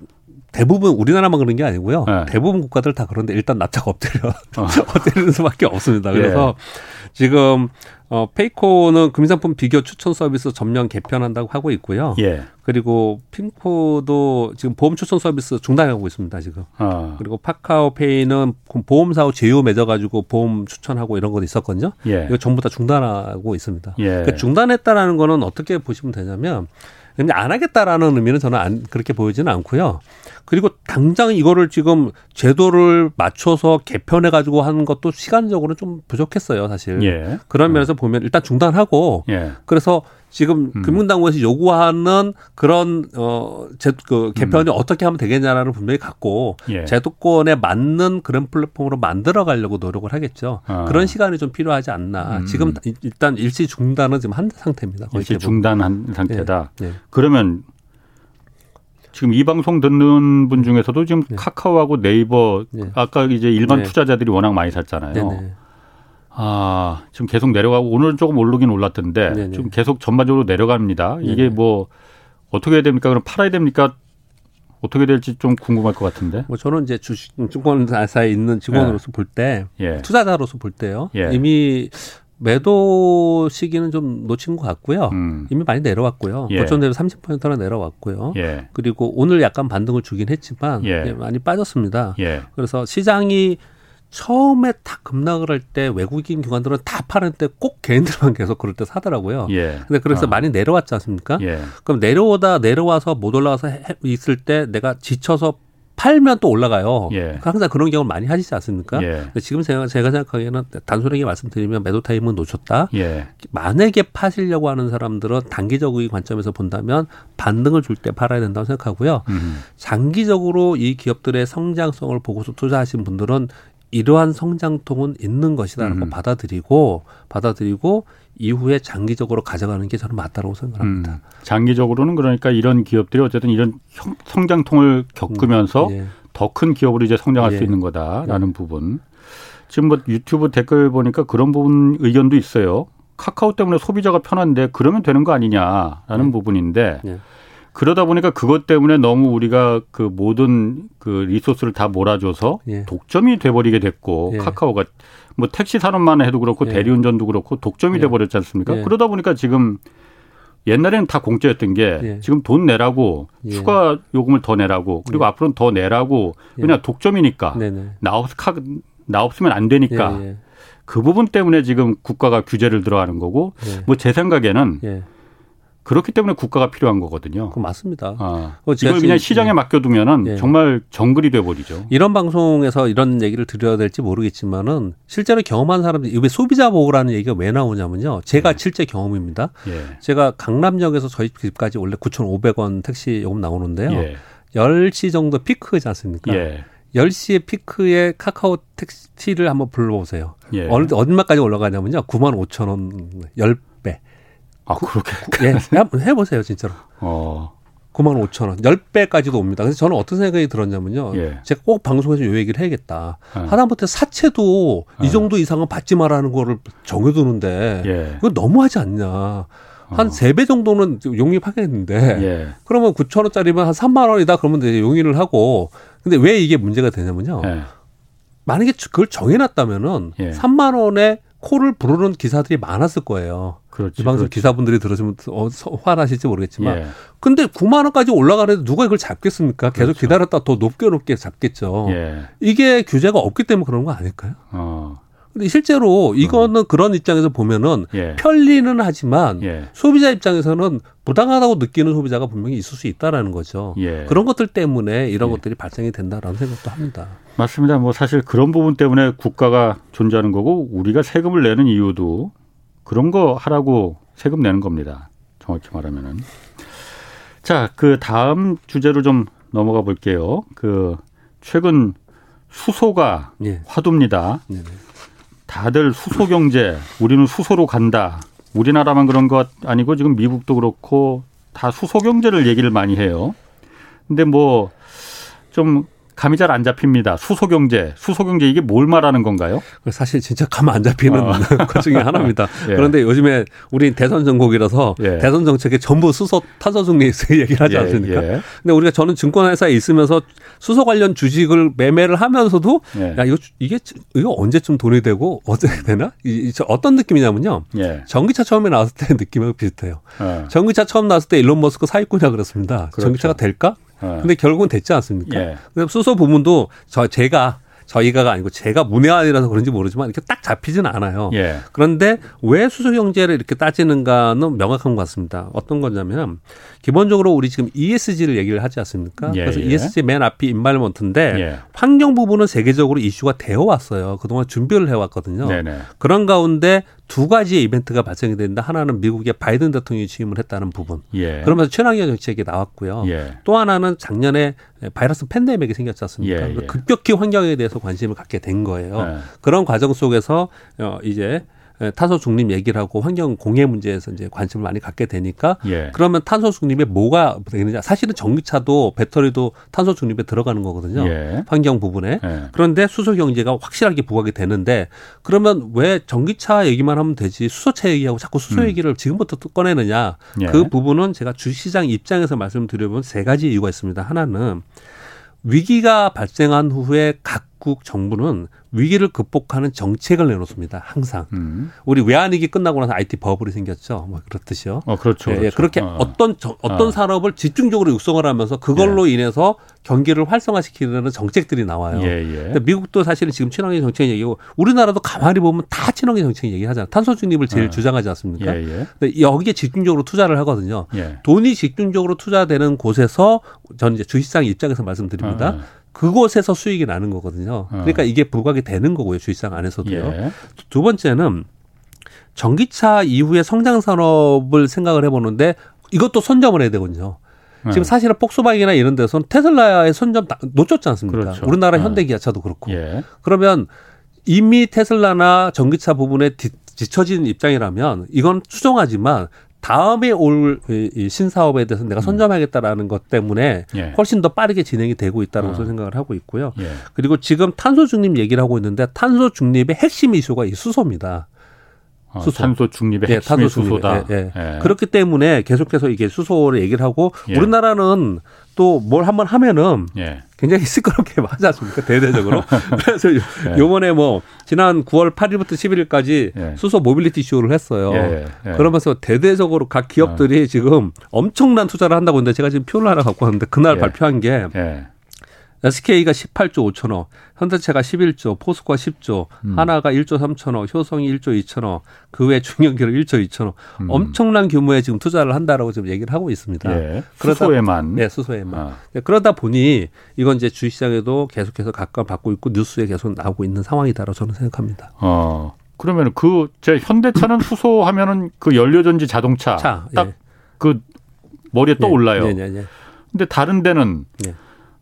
대부분 우리나라만 그런 게 아니고요. 네. 대부분 국가들 다 그런데 일단 납작 엎드려 어. [LAUGHS] 엎드리는 수밖에 없습니다. 그래서 예. 지금 어 페이코는 금상품 비교 추천 서비스 전면 개편한다고 하고 있고요. 예. 그리고 핑코도 지금 보험 추천 서비스 중단하고 있습니다 지금. 어. 그리고 파카오페이는 보험사하고 제휴 맺어가지고 보험 추천하고 이런 것도 있었거든요. 예. 이거 전부 다 중단하고 있습니다. 예. 그러니까 중단했다라는 거는 어떻게 보시면 되냐면 근데 안 하겠다라는 의미는 저는 안, 그렇게 보이지는 않고요. 그리고 당장 이거를 지금 제도를 맞춰서 개편해 가지고 하는 것도 시간적으로 좀 부족했어요, 사실. 예. 그런 면에서 음. 보면 일단 중단하고 예. 그래서 지금 음. 금융당국에서 요구하는 그런 어제그 개편이 음. 어떻게 하면 되겠냐라는 분명히 갖고 예. 제도권에 맞는 그런 플랫폼으로 만들어 가려고 노력을 하겠죠. 아. 그런 시간이 좀 필요하지 않나. 음. 지금 일단 일시 중단은 지금 한 상태입니다. 일시 중단한 상태다. 예. 예. 그러면 지금 이 방송 듣는 분 중에서도 지금 네. 카카오하고 네이버 네. 아까 이제 일반 네. 투자자들이 워낙 많이 샀잖아요. 네, 네. 아, 지금 계속 내려가고 오늘은 조금 오르긴 올랐던데 네, 좀 계속 전반적으로 내려갑니다. 이게 뭐 어떻게 해야 됩니까? 그럼 팔아야 됩니까? 어떻게 될지 좀 궁금할 것 같은데. 뭐 저는 이제 주식 증권사에 있는 직원으로서 볼 때, 예. 투자자로서 볼 때요. 예. 이미 매도 시기는 좀 놓친 것 같고요. 음. 이미 많이 내려왔고요. 예. 고점 대비 30%나 내려왔고요. 예. 그리고 오늘 약간 반등을 주긴 했지만 예. 예 많이 빠졌습니다. 예. 그래서 시장이 처음에 딱 급락을 할 때 외국인 기관들은 다 파는 때꼭 개인들만 [LAUGHS] 계속 그럴 때 사더라고요. 예. 근데 그래서 어. 많이 내려왔지 않습니까? 예. 그럼 내려오다 내려와서 못 올라가서 있을 때 내가 지쳐서 팔면 또 올라가요. 예. 항상 그런 경우를 많이 하시지 않습니까? 예. 지금 제가, 제가 생각하기에는 단순하게 말씀드리면 매도 타임은 놓쳤다. 예. 만약에 파시려고 하는 사람들은 단기적인 관점에서 본다면 반등을 줄 때 팔아야 된다고 생각하고요. 음. 장기적으로 이 기업들의 성장성을 보고서 투자하신 분들은 이러한 성장통은 있는 것이다라고 음. 받아들이고 받아들이고 이후에 장기적으로 가져가는 게 저는 맞다고 생각합니다. 음. 장기적으로는 그러니까 이런 기업들이 어쨌든 이런 성장통을 겪으면서 음. 예. 더큰 기업으로 이제 성장할 예. 수 있는 거다라는 예. 부분. 지금 뭐 유튜브 댓글 보니까 그런 부분 의견도 있어요. 카카오 때문에 소비자가 편한데 그러면 되는 거 아니냐라는 예. 부분인데 예. 그러다 보니까 그것 때문에 너무 우리가 그 모든 그 리소스를 다 몰아줘서 예. 독점이 돼버리게 됐고 예. 카카오가 뭐 택시 산업만 해도 그렇고 예. 대리운전도 그렇고 독점이 예. 돼버렸지 않습니까? 예. 그러다 보니까 지금 옛날에는 다 공짜였던 게 예. 지금 돈 내라고 추가 요금을 더 내라고 그리고 앞으로는 더 내라고 그냥 독점이니까 나, 없, 나 없으면 안 되니까 그 부분 때문에 지금 국가가 규제를 들어가는 거고 뭐 제 생각에는 그렇기 때문에 국가가 필요한 거거든요. 그 맞습니다. 아, 이걸 그냥 시장에 예. 맡겨두면은 예. 정말 정글이 돼버리죠. 이런 방송에서 이런 얘기를 드려야 될지 모르겠지만은 실제로 경험한 사람들이 왜 소비자 보호라는 얘기가 왜 나오냐면요. 제가 예. 실제 경험입니다. 예. 제가 강남역에서 저희 집까지 원래 9,500원 택시 요금 나오는데요. 예. 10시 정도 피크지 않습니까? 예. 10시에 피크에 카카오 택시를 한번 불러보세요. 예. 어느, 얼마까지 올라가냐면요. 9만 5천 원 10배. 아, 그렇게? 예, 한번 해보세요, 진짜로. 어. 9만 5천 원, 10배까지도 옵니다. 그래서 저는 어떤 생각이 들었냐면요. 예. 제가 꼭 방송에서 요 얘기를 해야겠다. 예. 하다못해 사채도 예. 이 정도 이상은 받지 말라는 거를 정해두는데, 예. 이거 너무하지 않냐. 한 세배 정도는 용입하겠는데, 예. 그러면 9천 원짜리면 한 3만 원이다. 그러면 이제 용인을 하고, 근데 왜 이게 문제가 되냐면요. 예. 만약에 그걸 정해놨다면은 3만 원에 코를 부르는 기사들이 많았을 거예요. 그렇지, 이 방송 그렇지. 기사분들이 들으시면 어, 화나실지 모르겠지만 예. 근데 9만 원까지 올라가는데 누가 이걸 잡겠습니까? 계속 그렇죠. 기다렸다 더 높게 높게 잡겠죠. 예. 이게 규제가 없기 때문에 그런 거 아닐까요? 어. 근데 실제로 이거는 음. 그런 입장에서 보면은 예. 편리는 하지만 예. 소비자 입장에서는 부당하다고 느끼는 소비자가 분명히 있을 수 있다라는 거죠. 예. 그런 것들 때문에 이런 예. 것들이 발생이 된다라는 생각도 합니다. 맞습니다. 뭐 사실 그런 부분 때문에 국가가 존재하는 거고 우리가 세금을 내는 이유도 그런 거 하라고 세금 내는 겁니다. 정확히 말하면은. 자, 그 다음 주제로 좀 넘어가 볼게요. 그 최근 수소가 예. 화두입니다. 네네. 다들 수소 경제, 우리는 수소로 간다. 우리나라만 그런 것 아니고 지금 미국도 그렇고 다 수소 경제를 얘기를 많이 해요. 근데 뭐 좀 감이 잘 안 잡힙니다. 수소 경제, 수소 경제 이게 뭘 말하는 건가요? 사실 진짜 감 안 잡히는 어. 것 [LAUGHS] 중에 하나입니다. 예. 그런데 요즘에 우리 대선 정국이라서 예. 대선 정책에 전부 수소 탄소 중립 [LAUGHS] 얘기를 하지 예. 않습니까? 예. 근데 우리가 저는 증권회사에 있으면서 수소 관련 주식을 매매를 하면서도 예. 야 이거 이게 이거 언제쯤 돈이 되고 어떻게 되나? 이, 저 어떤 느낌이냐면요. 예. 전기차 처음에 나왔을 때 느낌하고 비슷해요. 어. 전기차 처음 나왔을 때 일론 머스크 사기꾼이라 그랬습니다. 그렇죠. 전기차가 될까? 네. 근데 결국은 됐지 않습니까? 예. 근데 수소 부문도 저 제가 저희가가 아니고 제가 문외한이라서 그런지 모르지만 이렇게 딱 잡히지는 않아요. 예. 그런데 왜 수소 경제를 이렇게 따지는가는 명확한 것 같습니다. 어떤 거냐면 기본적으로 우리 지금 ESG를 얘기를 하지 않습니까? 예. 그래서 ESG 맨 앞이 인발먼트인데 예. 환경 부분은 세계적으로 이슈가 되어 왔어요. 그동안 준비를 해 왔거든요. 네네. 그런 가운데 두 가지의 이벤트가 발생이 된다. 하나는 미국의 바이든 대통령이 취임을 했다는 부분. 예. 그러면서 친환경 정책이 나왔고요. 예. 또 하나는 작년에 바이러스 팬데믹이 생겼지 않습니까? 예, 예. 급격히 환경에 대해서 관심을 갖게 된 거예요. 예. 그런 과정 속에서 어 이제 예, 탄소 중립 얘기를 하고 환경 공해 문제에서 이제 관심을 많이 갖게 되니까 예. 그러면 탄소 중립에 뭐가 되느냐 사실은 전기차도 배터리도 탄소 중립에 들어가는 거거든요 예. 환경 부분에 예. 그런데 수소 경제가 확실하게 부각이 되는데 그러면 왜 전기차 얘기만 하면 되지 수소차 얘기하고 자꾸 수소 음. 얘기를 지금부터 꺼내느냐 예. 그 부분은 제가 주시장 입장에서 말씀드려보면 세 가지 이유가 있습니다 하나는 위기가 발생한 후에 각 미국 정부는 위기를 극복하는 정책을 내놓습니다. 항상. 음. 우리 외환위기 끝나고 나서 IT 버블이 생겼죠. 뭐 그렇듯이요. 어, 그렇죠. 예, 예 그렇죠. 그렇게 어. 떤 어떤 어. 산업을 집중적으로 육성을 하면서 그걸로 예. 인해서 경기를 활성화시키려는 정책들이 나와요. 예, 예. 미국도 사실은 지금 친환경 정책 얘기고 우리나라도 가만히 보면 다 친환경 정책 얘기하잖아요. 탄소 중립을 제일 어. 주장하지 않습니까? 예, 예. 근데 여기에 집중적으로 투자를 하거든요. 예. 돈이 집중적으로 투자되는 곳에서 저는 이제 주식시장 입장에서 말씀드립니다. 어. 그곳에서 수익이 나는 거거든요. 그러니까 이게 부각이 되는 거고요. 주식시장 안에서도요. 두 번째는 전기차 이후의 성장 산업을 생각을 해보는데 이것도 선점을 해야 되거든요. 네. 지금 사실은 폭스바겐이나 이런 데서는 테슬라의 선점 놓쳤지 않습니까? 그렇죠. 우리나라 네. 현대기아차도 그렇고. 예. 그러면 이미 테슬라나 전기차 부분에 뒤, 뒤처진 입장이라면 이건 추정하지만 다음에 올 신사업에 대해서 내가 음. 선점하겠다라는 것 때문에 예. 훨씬 더 빠르게 진행이 되고 있다고 어. 생각을 하고 있고요. 예. 그리고 지금 탄소 중립 얘기를 하고 있는데 탄소 중립의 핵심 이슈가 이 수소입니다. 어, 수소. 탄소 중립의 예, 탄소 중립. 수소다. 예, 예. 그렇기 때문에 계속해서 이게 수소를 얘기를 하고 예. 우리나라는 또 뭘 한번 하면은 예. 굉장히 시끄럽게 [LAUGHS] 맞지 않습니까? 대대적으로. [LAUGHS] 그래서 예. 요번에 뭐 지난 9월 8일부터 11일까지 예. 수소 모빌리티 쇼를 했어요. 그러면서 대대적으로 각 기업들이 어. 지금 엄청난 투자를 한다고 했는데 제가 지금 표를 하나 갖고 왔는데 그날 발표한 게 SK가 18조 5천억, 현대차가 11조, 포스코가 10조, 음. 하나가 1조 3천억, 효성이 1조 2천억, 그 외 중견기업 1조 2천억. 음. 엄청난 규모의 지금 투자를 한다라고 지금 얘기를 하고 있습니다. 예. 수소에만. 네, 수소에만. 아. 네, 그러다 보니 이건 이제 주식시장에도 계속해서 각광받고 있고 뉴스에 계속 나오고 있는 상황이다라고 저는 생각합니다. 어. 그러면 그 제 현대차는 [COUGHS] 수소 하면은 그 연료전지 자동차 딱그 예. 머리에 떠올라요. 네, 네, 네, 네. 근데 다른 데는 네.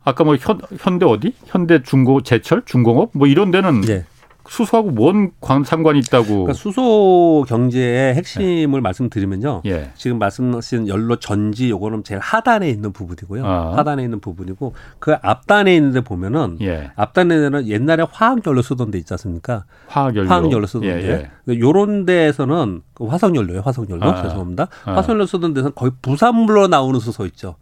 아까 뭐 현, 현대 어디? 현대 중고 제철 중공업 뭐 이런 데는 네. 수소하고 뭔 상관이 있다고? 그러니까 수소 경제의 핵심을 네. 말씀드리면요. 예. 지금 말씀하신 연료 전지 요거는 제일 하단에 있는 부분이고요. 아. 하단에 있는 부분이고 그 앞단에 있는데 보면은 예. 앞단에는 옛날에 화학 연료 쓰던 데 있지 않습니까? 화학 연료. 화학 연료 쓰던 예, 데. 예. 요런 데에서는 그 화석 연료예요. 화석 연료. 아. 죄송합니다. 아. 화석 연료 쓰던 데서는 거의 부산물로 나오는 수소 있죠.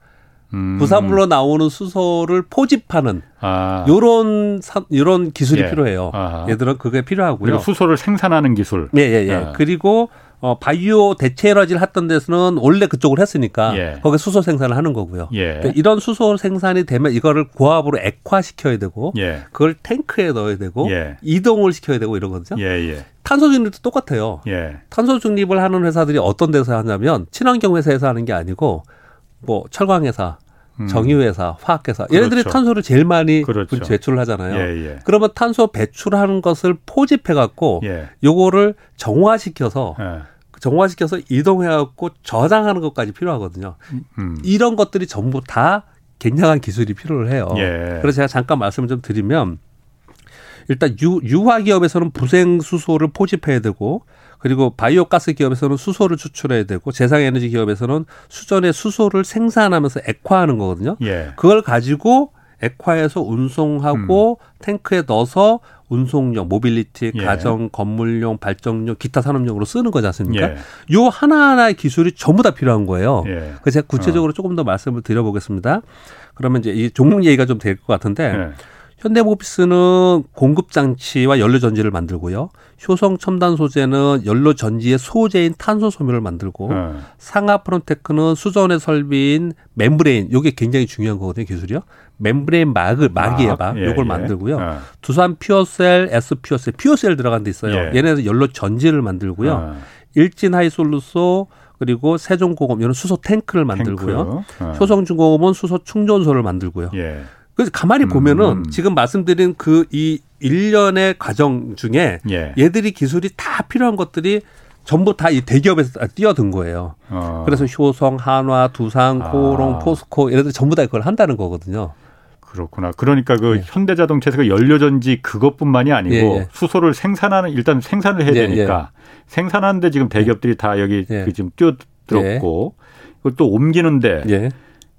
음. 부산물로 나오는 수소를 포집하는 아. 요런 사, 요런 기술이 예. 필요해요. 아. 얘들은 그게 필요하고요. 수소를 생산하는 기술. 예, 예, 예. 아. 그리고 어, 바이오 대체 에너지를 했던 데서는 원래 그쪽을 했으니까 예. 거기 수소 생산을 하는 거고요. 예. 그러니까 이런 수소 생산이 되면 이거를 고압으로 액화시켜야 되고 예. 그걸 탱크에 넣어야 되고 예. 이동을 시켜야 되고 이런 거죠. 예, 예. 탄소 중립도 똑같아요. 탄소 중립을 하는 회사들이 어떤 데서 하냐면 친환경 회사에서 하는 게 아니고 뭐 철광회사, 음. 정유회사, 화학회사 그렇죠. 얘네들이 탄소를 제일 많이 그렇죠. 배출을 하잖아요. 예, 예. 그러면 탄소 배출하는 것을 포집해 갖고 예. 요거를 정화시켜서 예. 정화시켜서 이동해 갖고 저장하는 것까지 필요하거든요. 음. 이런 것들이 전부 다 굉장한 기술이 필요를 해요. 예. 그래서 제가 잠깐 말씀을 좀 드리면 일단 유, 유화 기업에서는 부생 수소를 포집해야 되고 그리고 바이오 가스 기업에서는 수소를 추출해야 되고 재생 에너지 기업에서는 수전의 수소를 생산하면서 액화하는 거거든요. 예. 그걸 가지고 액화해서 운송하고 음. 탱크에 넣어서 운송용, 모빌리티, 예. 가정, 건물용, 발전용, 기타 산업용으로 쓰는 거지 않습니까? 예. 요 하나하나의 기술이 전부 다 필요한 거예요. 예. 그래서 제가 구체적으로 어. 조금 더 말씀을 드려보겠습니다. 그러면 이제 이 종목 얘기가 좀 될 것 같은데 예. 현대모비스는 공급 장치와 연료 전지를 만들고요. 효성 첨단 소재는 연료 전지의 소재인 탄소 섬유를 만들고 네. 상아프론테크는 수전해 설비인 membrane 요게 굉장히 중요한 거거든요, 기술이요. membrane 막을 막이에요, 막. 예, 요걸 예. 만들고요. 예. 두산 퓨얼셀, S 퓨얼셀, fuel cell 들어간 데 있어요. 예. 얘네는 연료 전지를 만들고요. 일진 하이솔루스 그리고 세종공업 이런 수소 탱크를 만들고요. 탱크. 효성중공업은 수소 충전소를 만들고요. 예. 그래서 가만히 보면은 음. 지금 말씀드린 그 이 일련의 과정 중에 예. 얘들이 기술이 다 필요한 것들이 전부 다 이 대기업에서 뛰어든 거예요. 어. 그래서 효성, 한화, 두산, 아. 코롱, 포스코 얘네들 전부 다 그걸 한다는 거거든요. 그렇구나. 그러니까 그 예. 현대자동차에서 연료전지 그것뿐만이 아니고 예, 예. 수소를 생산하는 일단 생산을 해야 예, 되니까 예. 생산하는데 지금 대기업들이 다 여기 그 지금 뛰어들었고 그걸 또 옮기는데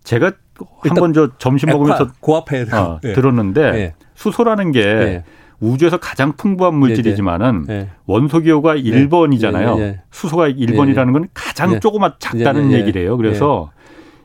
제가 한 번 저 점심 먹으면서 고압해 어, 네. 들었는데 네. 수소라는 게 네. 우주에서 가장 풍부한 물질이지만은 네. 원소 기호가 1번이잖아요. 수소가 1번이라는 건 가장 조그맣 작다는 얘기래요. 그래서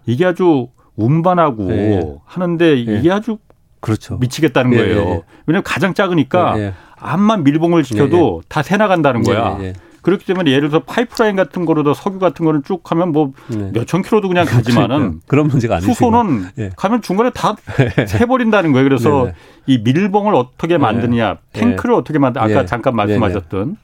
이게 아주 운반하고 하는데 이게 아주 그렇죠. 미치겠다는 예, 거예요. 예, 예. 왜냐하면 가장 작으니까 예, 예. 암만 밀봉을 시켜도 다 새 나간다는 거야. 그렇기 때문에 예를 들어서 파이프라인 같은 거로도 석유 같은 거를 쭉 하면 뭐 몇천 킬로도 그냥 가지만은 [LAUGHS] 그런 문제가 아니고. 수소는 가면 중간에 다 [LAUGHS] 새버린다는 거예요. 그래서 이 밀봉을 어떻게 만드냐, 탱크를 어떻게 만드 아까 잠깐 말씀하셨던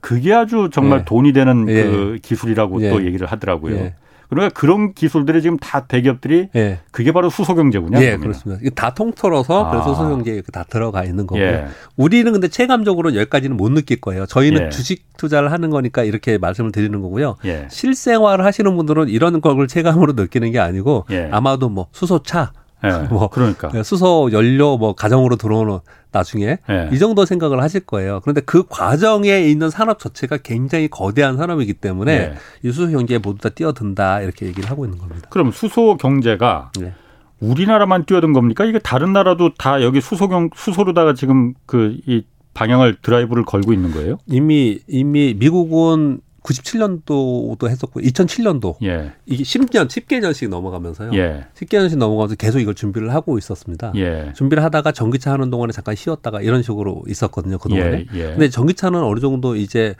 그게 아주 정말 돈이 되는 그 기술이라고 또 얘기를 하더라고요. 그러니까 그런 기술들이 지금 다 대기업들이 예. 그게 바로 수소 경제군요. 예, 그렇습니다. 다 통틀어서 아. 그래서 수소 경제에 다 들어가 있는 거고요. 예. 우리는 근데 체감적으로 여기까지는 못 느낄 거예요. 저희는 예. 주식 투자를 하는 거니까 이렇게 말씀을 드리는 거고요. 예. 실생활을 하시는 분들은 이런 걸 체감으로 느끼는 게 아니고 예. 아마도 뭐 수소차 네, [LAUGHS] 뭐 그러니까 수소 연료 뭐 가정으로 들어오는 나중에 네. 이 정도 생각을 하실 거예요. 그런데 그 과정에 있는 산업 자체가 굉장히 거대한 산업이기 때문에 네. 이 수소 경제에 모두 다 뛰어든다 이렇게 얘기를 하고 있는 겁니다. 그럼 수소 경제가 네. 우리나라만 뛰어든 겁니까? 이게 다른 나라도 다 여기 수소 경 수소로다가 지금 그 이 방향을 드라이브를 걸고 있는 거예요? 이미 이미 미국은 97년도도 했었고 2007년도 예. 이게 10년 10개년씩 넘어가면서요. 예. 10개년씩 넘어가면서 계속 이걸 준비를 하고 있었습니다. 예. 준비를 하다가 전기차 하는 동안에 잠깐 쉬었다가 이런 식으로 있었거든요. 그동안에. 예. 예. 근데 전기차는 어느 정도 이제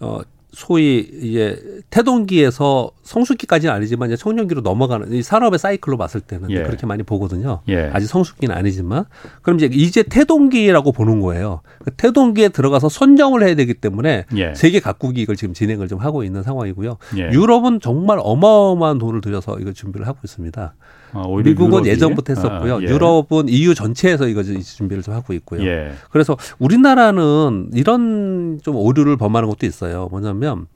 어 소위 이제 태동기에서 성숙기까지는 아니지만 이제 청년기로 넘어가는 이 산업의 사이클로 봤을 때는 예. 그렇게 많이 보거든요. 예. 아직 성숙기는 아니지만 그럼 이제 이제 태동기라고 보는 거예요. 그 태동기에 들어가서 선정을 해야 되기 때문에 예. 세계 각국이 이걸 지금 진행을 좀 하고 있는 상황이고요. 예. 유럽은 정말 어마어마한 돈을 들여서 이걸 준비를 하고 있습니다. 아, 미국은 유럽이? 예전부터 했었고요. 아, 예. 유럽은 EU 전체에서 이거 준비를 좀 하고 있고요. 예. 그래서 우리나라는 이런 좀 오류를 범하는 것도 있어요. 뭐냐면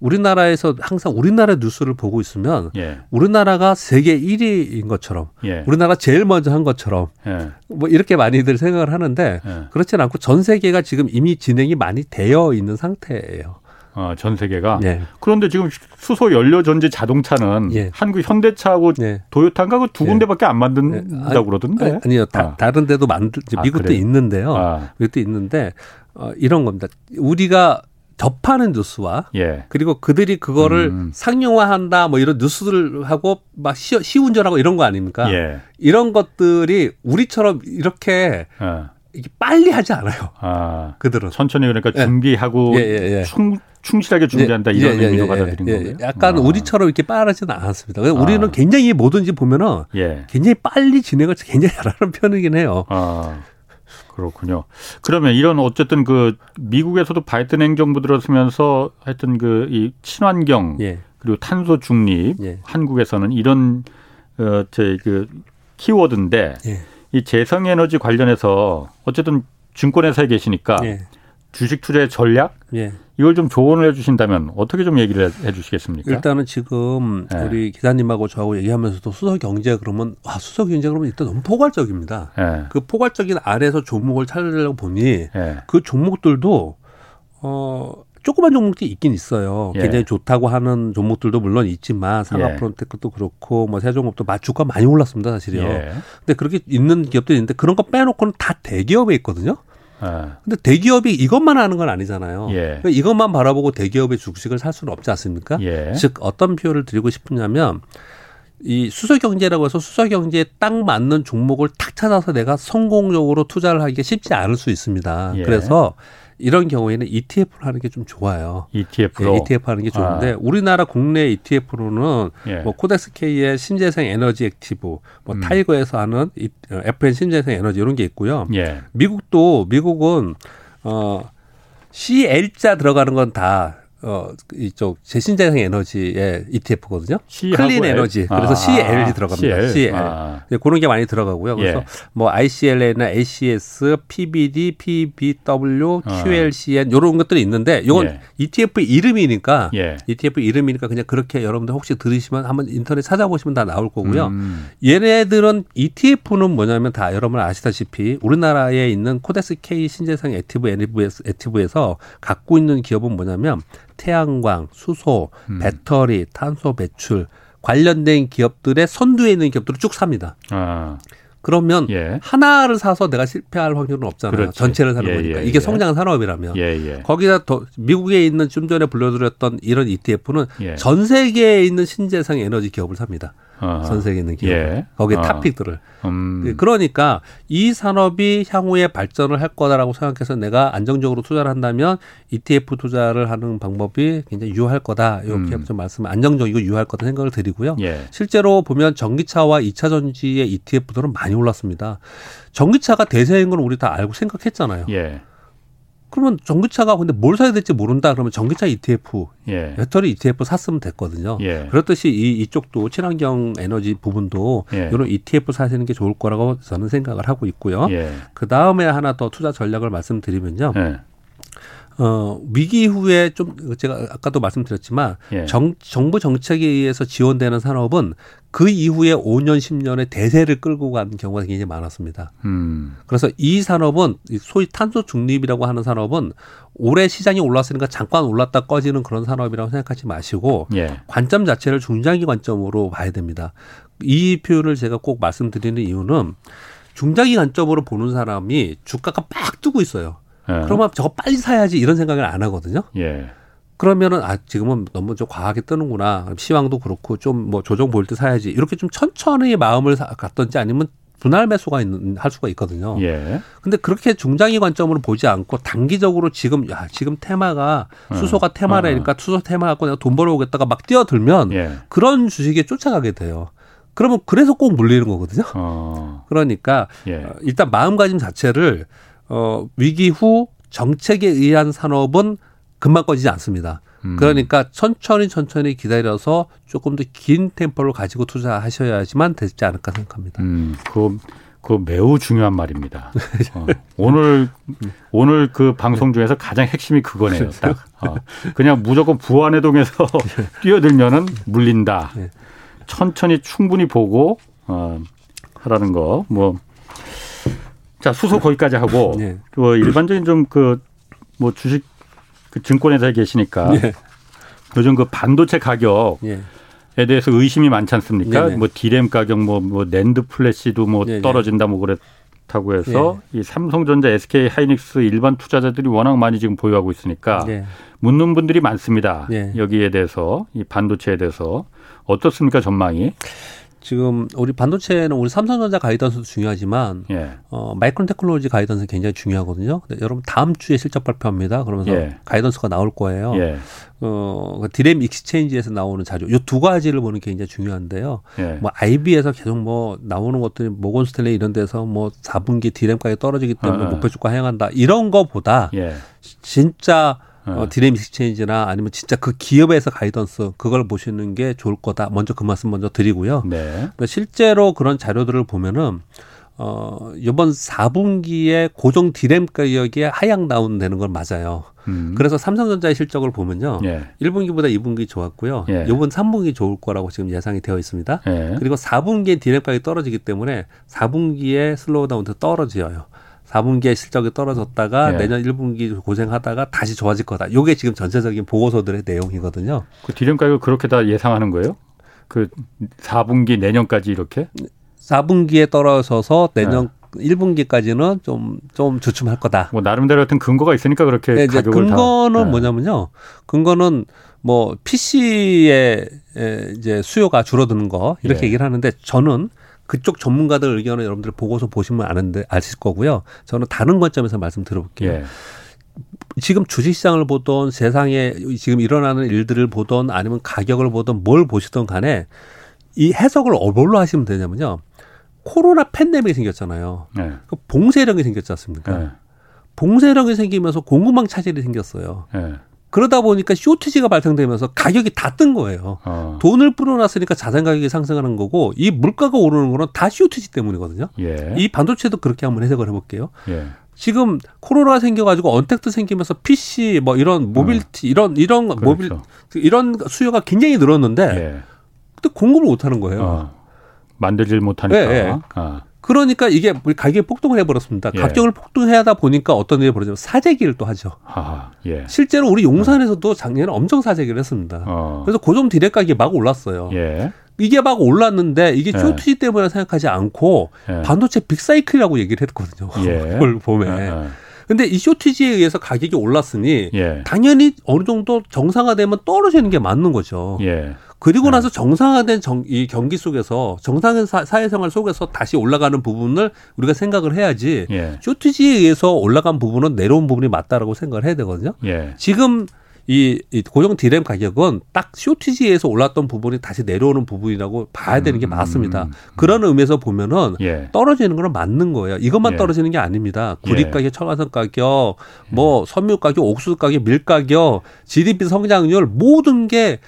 우리나라에서 항상 우리나라 뉴스를 보고 있으면 예. 우리나라가 세계 1위인 것처럼 예. 우리나라 제일 먼저 한 것처럼 예. 뭐 이렇게 많이들 생각을 하는데 예. 그렇지는 않고 전 세계가 지금 이미 진행이 많이 되어 있는 상태예요. 어, 전 세계가. 네. 그런데 지금 수소 연료 전지 자동차는 예. 한국 현대차하고 네. 도요타인가 그 두 군데밖에 안 만든다고 네. 그러던데. 아니, 요 다, 아. 른 데도 만들 아, 미국도 아, 있는데요. 아. 미국도 있는데 어, 이런 겁니다. 우리가 접하는 뉴스와 예. 그리고 그들이 그거를 음. 상용화한다 뭐 이런 뉴스들 하고 막 시, 시운전하고 이런 거 아닙니까? 예. 이런 것들이 우리처럼 이렇게 어. 이게 빨리 하지 않아요. 아, 그들은 천천히 그러니까 예. 준비하고 예, 예, 예. 충, 충실하게 준비한다 예, 이런 예, 의미로 받아들인 거예요. 약간 아. 우리처럼 이렇게 빠르지는 않았습니다. 아. 우리는 굉장히 뭐든지 보면은 굉장히 빨리 진행을 굉장히 잘하는 [LAUGHS] 편이긴 해요. 아. 그렇군요. 그러면 이런 어쨌든 그 미국에서도 바이든 행정부 들어서면서 하여튼 그 이 친환경 그리고 탄소 중립 한국에서는 이런 어제그 키워드인데 이 재생에너지 관련해서 어쨌든 증권회사에 계시니까 예. 주식 투자의 전략 예. 이걸 좀 조언을 해주신다면 어떻게 좀 얘기를 해주시겠습니까? 일단은 지금 예. 우리 기사님하고 저하고 얘기하면서도 수소 경제 그러면 와 수소 경제 그러면 일단 너무 포괄적입니다. 예. 그 포괄적인 아래에서 종목을 찾으려고 보니 예. 그 종목들도 어 조그만 종목들이 있긴 있어요. 예. 굉장히 좋다고 하는 종목들도 물론 있지만 상하프론테크도 예. 그렇고 뭐 세종업도 주가 많이 올랐습니다, 사실요. 예. 근데 그렇게 있는 기업들이 있는데 그런 거 빼놓고는 다 대기업에 있거든요. 예. 근데 대기업이 이것만 하는 건 아니잖아요. 예. 그러니까 이것만 바라보고 대기업의 주식을 살 수는 없지 않습니까? 예. 즉 어떤 표현을 드리고 싶으냐면 이 수소 경제라고 해서 수소 경제에 딱 맞는 종목을 탁 찾아서 내가 성공적으로 투자를 하기가 쉽지 않을 수 있습니다. 예. 그래서 이런 경우에는 ETF를 하는 게 좀 좋아요. ETF로 예, ETF 하는 게 좋은데 아. 우리나라 국내 ETF로는 예. 뭐 코덱스 K 신재생 에너지 액티브, 뭐 음. 타이거에서 하는 FN 신재생 에너지 이런 게 있고요. 예. 미국도 미국은 어 CL자 들어가는 건 다 어 이쪽 재신재생 에너지의 ETF거든요. clean energy. 그래서 아, CL 들어갑니다. CL. CL. 아. 네, 그런 게 많이 들어가고요. 그래서 예. 뭐 ICLN나 ACES, PBD, PBW, QLCN 이런 것들이 있는데 이건 예. ETF 이름이니까 예. ETF 이름이니까 그냥 그렇게 여러분들 혹시 들으시면 한번 인터넷 찾아보시면 다 나올 거고요. 음. 얘네들은 ETF는 뭐냐면 다 여러분 아시다시피 우리나라에 있는 코덱스 K 신재생 액티브 액티브에서 갖고 있는 기업은 뭐냐면 태양광, 수소, 음. 배터리, 탄소 배출 관련된 기업들의 선두에 있는 기업들을 쭉 삽니다. 아. 그러면 예. 하나를 사서 내가 실패할 확률은 없잖아요. 그렇지. 전체를 사는 예, 거니까. 예, 이게 예. 성장 산업이라면. 예, 예. 거기다 더 미국에 있는 좀 전에 불러드렸던 이런 ETF는 전 세계에 있는 신재생 에너지 기업을 삽니다. 어. 전 세계 있는 기업. 예. 거기에 어. 탑픽들을. 음. 예, 그러니까 이 산업이 향후에 발전을 할 거다라고 생각해서 내가 안정적으로 투자를 한다면 ETF 투자를 하는 방법이 굉장히 유효할 거다. 이렇게 음. 좀 말씀 안정적이고 유효할 거다 생각을 드리고요. 예. 실제로 보면 전기차와 2차 전지의 ETF들은 많이 올랐습니다. 전기차가 대세인 건 우리 다 알고 생각했잖아요. 예. 그러면 전기차가 근데 뭘 사야 될지 모른다 그러면 전기차 ETF, 예. 배터리 ETF 샀으면 됐거든요. 예. 그렇듯이 이 이쪽도 친환경 에너지 부분도 예. 이런 ETF 사시는 게 좋을 거라고 저는 생각을 하고 있고요. 예. 그 다음에 하나 더 투자 전략을 말씀드리면요. 예. 어, 위기 이후에 좀 제가 아까도 말씀드렸지만 예. 정, 정부 정책에 의해서 지원되는 산업은 그 이후에 5년, 10년의 대세를 끌고 간 경우가 굉장히 많았습니다. 음. 그래서 이 산업은 소위 탄소 중립이라고 하는 산업은 올해 시장이 올랐으니까 잠깐 올랐다 꺼지는 그런 산업이라고 생각하지 마시고 예. 관점 자체를 중장기 관점으로 봐야 됩니다. 이 표현을 제가 꼭 말씀드리는 이유는 중장기 관점으로 보는 사람이 주가가 막 뜨고 있어요. 예. 그러면 저거 빨리 사야지 이런 생각을 안 하거든요. 예. 그러면은 아 지금은 너무 좀 과하게 뜨는구나 시황도 그렇고 좀 뭐 조정 보일 때 사야지 이렇게 좀 천천히 마음을 갖던지 아니면 분할 매수가 있는 할 수가 있거든요. 예. 근데 그렇게 중장기 관점으로 보지 않고 단기적으로 지금 야 지금 테마가 어. 수소가 테마라니까 어. 수소 테마 갖고 내가 돈 벌어오겠다가 막 뛰어들면 예. 그런 주식에 쫓아가게 돼요. 그러면 그래서 꼭 물리는 거거든요. 어. 그러니까 예. 어, 일단 마음가짐 자체를 어, 위기 후 정책에 의한 산업은 금방 꺼지지 않습니다. 음. 그러니까 천천히 천천히 기다려서 조금 더 긴 템포를 가지고 투자하셔야지만 되지 않을까 생각합니다. 음, 그, 그 매우 중요한 말입니다. 어, [LAUGHS] 오늘 오늘 그 방송 중에서 가장 핵심이 그거네요. 딱. 어, 그냥 무조건 부안해동에서 [LAUGHS] 뛰어들면은 물린다. 네. 천천히 충분히 보고 어, 하라는 거. 뭐 자, 수소 거기까지 하고 [LAUGHS] 네. 그 일반적인 좀 그 뭐 주식 그 증권회사에 계시니까 네. 요즘 그 반도체 가격에 네. 대해서 의심이 많지 않습니까? 네, 네. 뭐 디램 가격 뭐, 뭐 낸드 플래시도 뭐 네, 떨어진다 뭐 그랬다고 해서 이 삼성전자, SK 하이닉스 일반 투자자들이 워낙 많이 지금 보유하고 있으니까 묻는 분들이 많습니다. 여기에 대해서 이 반도체에 대해서 어떻습니까 전망이? 지금 우리 반도체는 우리 삼성전자 guidance도 중요하지만 예. 어, 마이크론 테크놀로지 guidance 굉장히 중요하거든요. 근데 여러분 다음 주에 실적 발표합니다. 그러면서 예. guidance가 나올 거예요. 예. 어, 그 디램 익스체인지에서 나오는 자료 요 두 가지를 보는 게 굉장히 중요한데요. 예. 뭐 IB에서 계속 뭐 나오는 것들이 모건 스탠리 이런 데서 뭐 4분기 디램 가격이 떨어지기 때문에 어, 어. 목표 주가 하향한다. 이런 거보다 예. 진짜 어, 네. 디램 익스체인지나 아니면 진짜 그 기업에서 guidance 그걸 보시는 게 좋을 거다. 먼저 그 말씀 먼저 드리고요. 네. 그러니까 실제로 그런 자료들을 보면은 어, 이번 4분기에 고정 디램 가격이 하향 다운되는 건 맞아요. 음. 그래서 삼성전자의 실적을 보면요. 예. 1분기보다 2분기 좋았고요. 예. 이번 3분기 좋을 거라고 지금 예상이 되어 있습니다. 예. 그리고 4분기에 디램 가격이 떨어지기 때문에 4분기에 slow down도 떨어져요. 4분기에 실적이 떨어졌다가 네. 내년 1분기 고생하다가 다시 좋아질 거다. 요게 지금 전체적인 보고서들의 내용이거든요. 그 디램 가격 그렇게 다 예상하는 거예요? 그 4분기 내년까지 이렇게? 4분기에 떨어져서 내년 네. 1분기까지는 좀, 좀 주춤할 거다. 뭐, 나름대로 어떤 근거가 있으니까 그렇게 네, 가격을 근거는 다. 네. 뭐냐면요. 근거는 뭐, PC의 이제 수요가 줄어드는 거, 이렇게 예. 얘기를 하는데 저는 그쪽 전문가들 의견을 여러분들 보고서 보시면 아는데 아실 거고요. 저는 다른 관점에서 말씀 들어볼게요. 예. 지금 주식시장을 보던 세상에 지금 일어나는 일들을 보던 아니면 가격을 보던 뭘 보시던 간에 이 해석을 뭘로 하시면 되냐면요. 코로나 팬데믹이 생겼잖아요. 네. 그 봉쇄령이 생겼지 않습니까? 네. 봉쇄령이 생기면서 공급망 차질이 생겼어요. 네. 그러다 보니까 쇼티지가 발생되면서 가격이 다 뜬 거예요. 어. 돈을 뿌려놨으니까 자산 가격이 상승하는 거고 이 물가가 오르는 거는 다 쇼티지 때문이거든요. 예. 이 반도체도 그렇게 한번 해석을 해볼게요. 예. 지금 코로나 생겨가지고 언택트 생기면서 PC 뭐 이런 모빌티 어. 이런 이런 그렇죠. 모빌 이런 수요가 굉장히 늘었는데 예. 근데 공급을 못 하는 거예요. 어. 만들질 못하니까. 예, 예. 아. 그러니까 이게 가격이 폭등을 해버렸습니다. 예. 가격을 폭등하다 보니까 어떤 일이 벌어지면 사재기를 또 하죠. 아, 예. 실제로 우리 용산에서도 작년에 엄청 사재기를 했습니다. 어. 그래서 고정 디램 가격이 막 올랐어요. 예. 이게 막 올랐는데 이게 shortage 예. 때문에 생각하지 않고 예. 반도체 big cycle이라고 얘기를 했거든요. 예. [LAUGHS] 그걸 보면. 근데 이 쇼티지에 의해서 가격이 올랐으니 당연히 어느 정도 정상화되면 떨어지는 게 맞는 거죠. 그리고 나서 정상화된 정, 이 경기 속에서 정상의 사, 사회생활 속에서 다시 올라가는 부분을 우리가 생각을 해야지 예. 쇼티지에 의해서 올라간 부분은 내려온 부분이 맞다라고 생각을 해야 되거든요. 예. 지금 이, 이 고정 디램 가격은 딱 쇼티지에서 올랐던 부분이 다시 내려오는 부분이라고 봐야 되는 게 음, 맞습니다. 음. 그런 의미에서 보면은 예. 떨어지는 거는 맞는 거예요. 이것만 예. 떨어지는 게 아닙니다. 구리 예. 가격, 철화산 가격, 뭐 섬유 가격, 옥수수 가격, 밀 가격, GDP 성장률 모든 게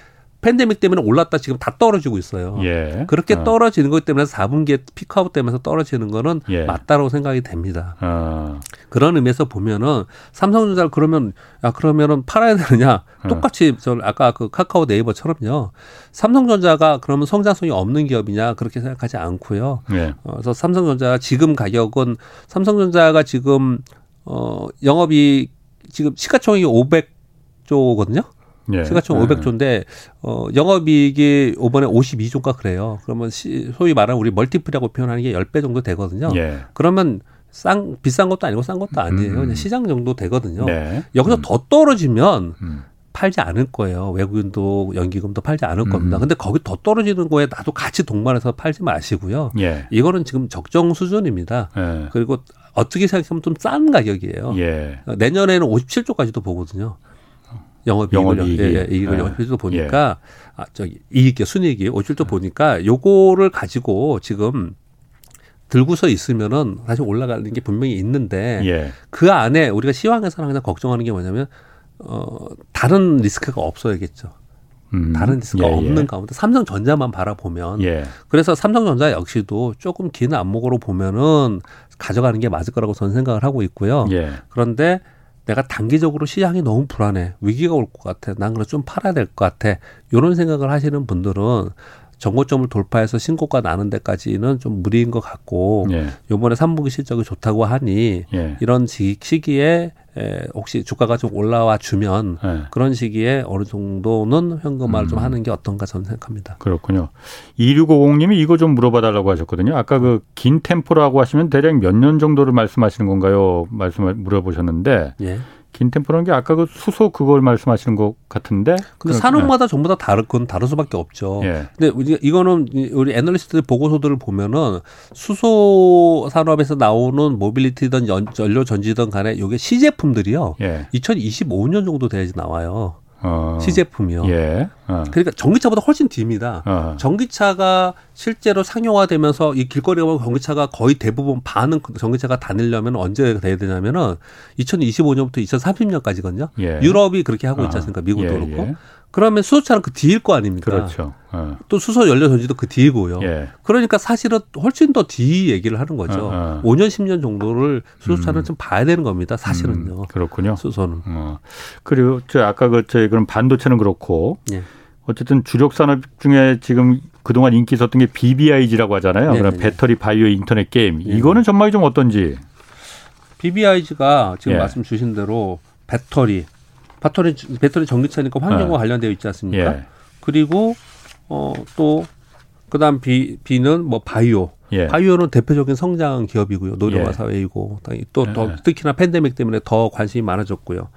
팬데믹 때문에 올랐다 지금 다 떨어지고 있어요. 예. 그렇게 어. 떨어지는 것 때문에 4분기에 피크아웃 되면서 떨어지는 거는 예. 맞다라고 생각이 됩니다. 어. 그런 의미에서 보면은 삼성전자를 그러면 야 그러면은 팔아야 되느냐? 어. 똑같이 저 아까 그 카카오 네이버처럼요. 삼성전자가 그러면 성장성이 없는 기업이냐 그렇게 생각하지 않고요. 예. 어, 그래서 삼성전자가 지금 가격은 삼성전자가 지금 어 영업이 지금 시가총액이 500조거든요. 예. 시가총 예. 500조인데 어 영업이익이 이번에 52조가 그래요. 그러면 시, 소위 말하는 우리 멀티플이라고 표현하는 게 10배 정도 되거든요. 예. 그러면 싼 비싼 것도 아니고 싼 것도 아니에요. 음. 그냥 시장 정도 되거든요. 네. 여기서 음. 더 떨어지면 음. 팔지 않을 거예요. 외국인도 연기금도 팔지 않을 음. 겁니다. 근데 거기 더 떨어지는 거에 나도 같이 동반해서 팔지 마시고요. 예. 이거는 지금 적정 수준입니다. 예. 그리고 어떻게 생각하면 좀 싼 가격이에요. 예. 내년에는 57조까지도 보거든요. 영업 이익을 예, 예, 이익을 예. 영업이익도 보니까 예. 아 저기 이익이 순이익이 오실도 보니까 요거를 가지고 지금 들고서 있으면은 사실 올라가는 게 분명히 있는데 예. 그 안에 우리가 시황에서는 항상 걱정하는 게 뭐냐면 어 다른 리스크가 없어야겠죠. 음. 다른 리스크가 예, 예. 없는 가운데 삼성전자만 바라보면 예. 그래서 삼성전자 역시도 조금 긴 안목으로 보면은 가져가는 게 맞을 거라고 저는 생각을 하고 있고요. 예. 그런데 내가 단기적으로 시장이 너무 불안해. 위기가 올 것 같아. 난 그래서 좀 팔아야 될 것 같아. 이런 생각을 하시는 분들은 정고점을 돌파해서 신고가 나는 데까지는 좀 무리인 것 같고 예. 요번에 삼분기 실적이 좋다고 하니 예. 이런 시 기에 에, 혹시 주가가 좀 올라와 주면 예. 그런 시기에 어느 정도는 현금화를 음. 좀 하는 게 어떤가 저는 생각합니다. 그렇군요. 2650님이 이거 좀 물어봐 달라고 하셨거든요. 아까 그 긴 템포라고 하시면 대략 몇 년 정도를 말씀하시는 건가요? 말씀을 물어보셨는데 예. 긴 템포라는 게 아까 그 수소 그걸 말씀하시는 것 같은데. 근데 산업마다 네. 전부 다 다른 건 다를 수밖에 없죠. 예. 근데 이거는 우리 애널리스트 보고서들을 보면은 수소 산업에서 나오는 모빌리티든 연료 전지든 간에 이게 시제품들이요. 예. 2025년 정도 돼야지 나와요. 어. 시제품이요. 예. 어. 그러니까 전기차보다 훨씬 뒤입니다. 어. 전기차가 실제로 상용화되면서 이 길거리에 보면 전기차가 거의 대부분 반은 전기차가 다니려면 언제 돼야 되냐면은 2025년부터 2030년까지거든요. 예. 유럽이 그렇게 하고 있지 어. 않습니까? 미국도 예, 그렇고. 예. 그러면 수소차는 그 뒤일 거 아닙니까? 그렇죠. 어. 또 수소 연료 전지도 그 뒤이고요. 예. 그러니까 사실은 훨씬 더 뒤 얘기를 하는 거죠. 어, 어. 5년 10년 정도를 수소차는 음. 좀 봐야 되는 겁니다. 사실은요. 음, 그렇군요. 수소는. 어. 그리고 저 아까 그 저희 그럼 반도체는 그렇고 예. 어쨌든 주력 산업 중에 지금 그동안 인기 있었던 게 BBIG라고 하잖아요. 네, 그럼 네, 네. 배터리 바이오 인터넷 게임. 네. 이거는 전망이 좀 어떤지. BBIG가 지금 예. 말씀 주신 대로 배터리 배터리 배터리 전기차니까 환경과 네. 관련되어 있지 않습니까? 예. 그리고 어또 그다음 비 비는 뭐 바이오. 예. 바이오는 대표적인 성장 기업이고요. 노령화 예. 사회이고 또 더 예. 특히나 팬데믹 때문에 더 관심이 많아졌고요.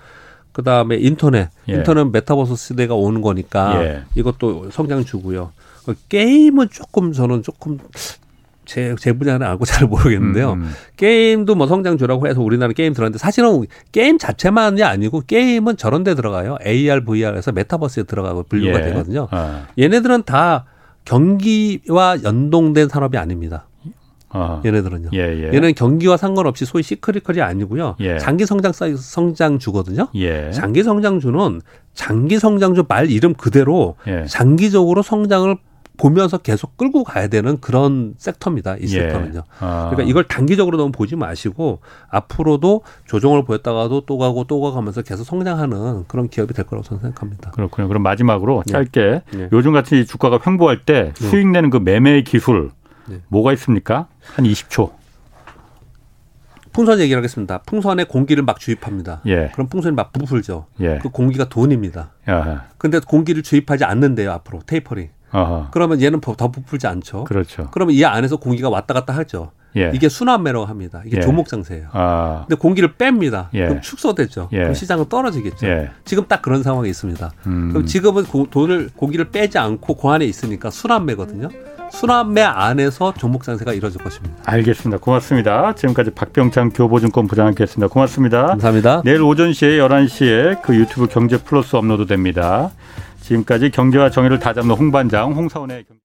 그다음에 인터넷. 예. 인터넷 메타버스 시대가 오는 거니까 예. 이것도 성장주고요. 게임은 조금 저는 조금 제, 제 분야는 알고 [LAUGHS] 잘 모르겠는데요. 음, 음. 게임도 뭐 성장주라고 해서 우리나라 게임 들어갔는데 사실은 게임 자체만이 아니고 게임은 저런 데 들어가요. AR, VR에서 메타버스에 들어가고 분류가 예. 되거든요. 아. 얘네들은 다 경기와 연동된 산업이 아닙니다. 아. 얘네들은요. 예, 예. 얘는 경기와 상관없이 소위 시크리컬이 아니고요. 예. 장기 성장 성장주거든요. 예. 장기 성장주는 장기 성장주 말 이름 그대로 예. 장기적으로 성장을 보면서 계속 끌고 가야 되는 그런 섹터입니다. 이 예. 섹터는요. 아. 그러니까 이걸 단기적으로 너무 보지 마시고 앞으로도 조정을 보였다가도 또 가고 또 가면서 계속 성장하는 그런 기업이 될 거라고 저는 생각합니다. 그렇군요. 그럼 마지막으로 예. 짧게 예. 요즘 같이 주가가 횡보할 때 예. 수익 내는 그 매매 기술 예. 뭐가 있습니까? 한 20초. 풍선 얘기를 하겠습니다. 풍선에 공기를 막 주입합니다. 예. 그럼 풍선이 막 부풀죠. 예. 그 공기가 돈입니다. 야. 근데 공기를 주입하지 않는데요, 앞으로 테이퍼링. 아하. 그러면 얘는 더 부풀지 않죠. 그렇죠. 그러면 이 안에서 공기가 왔다 갔다 하죠. 예. 이게 순환매라고 합니다. 이게 예. 조목 장세예요. 아. 근데 공기를 뺍니다. 예. 그럼 축소되죠. 예. 그럼 시장은 떨어지겠죠. 예. 지금 딱 그런 상황이 있습니다. 음. 그럼 지금은 고, 돈을 공기를 빼지 않고 고 안에 있으니까 순환매거든요. 순환매 안에서 종목 장세가 이루어질 것입니다. 알겠습니다. 고맙습니다. 지금까지 박병창 교보증권 부장님께습니다 고맙습니다. 감사합니다. 내일 오전 시에 11시에 그 유튜브 경제 플러스 업로드 됩니다. 지금까지 경제와 정의를 다잡는 홍반장 홍사원의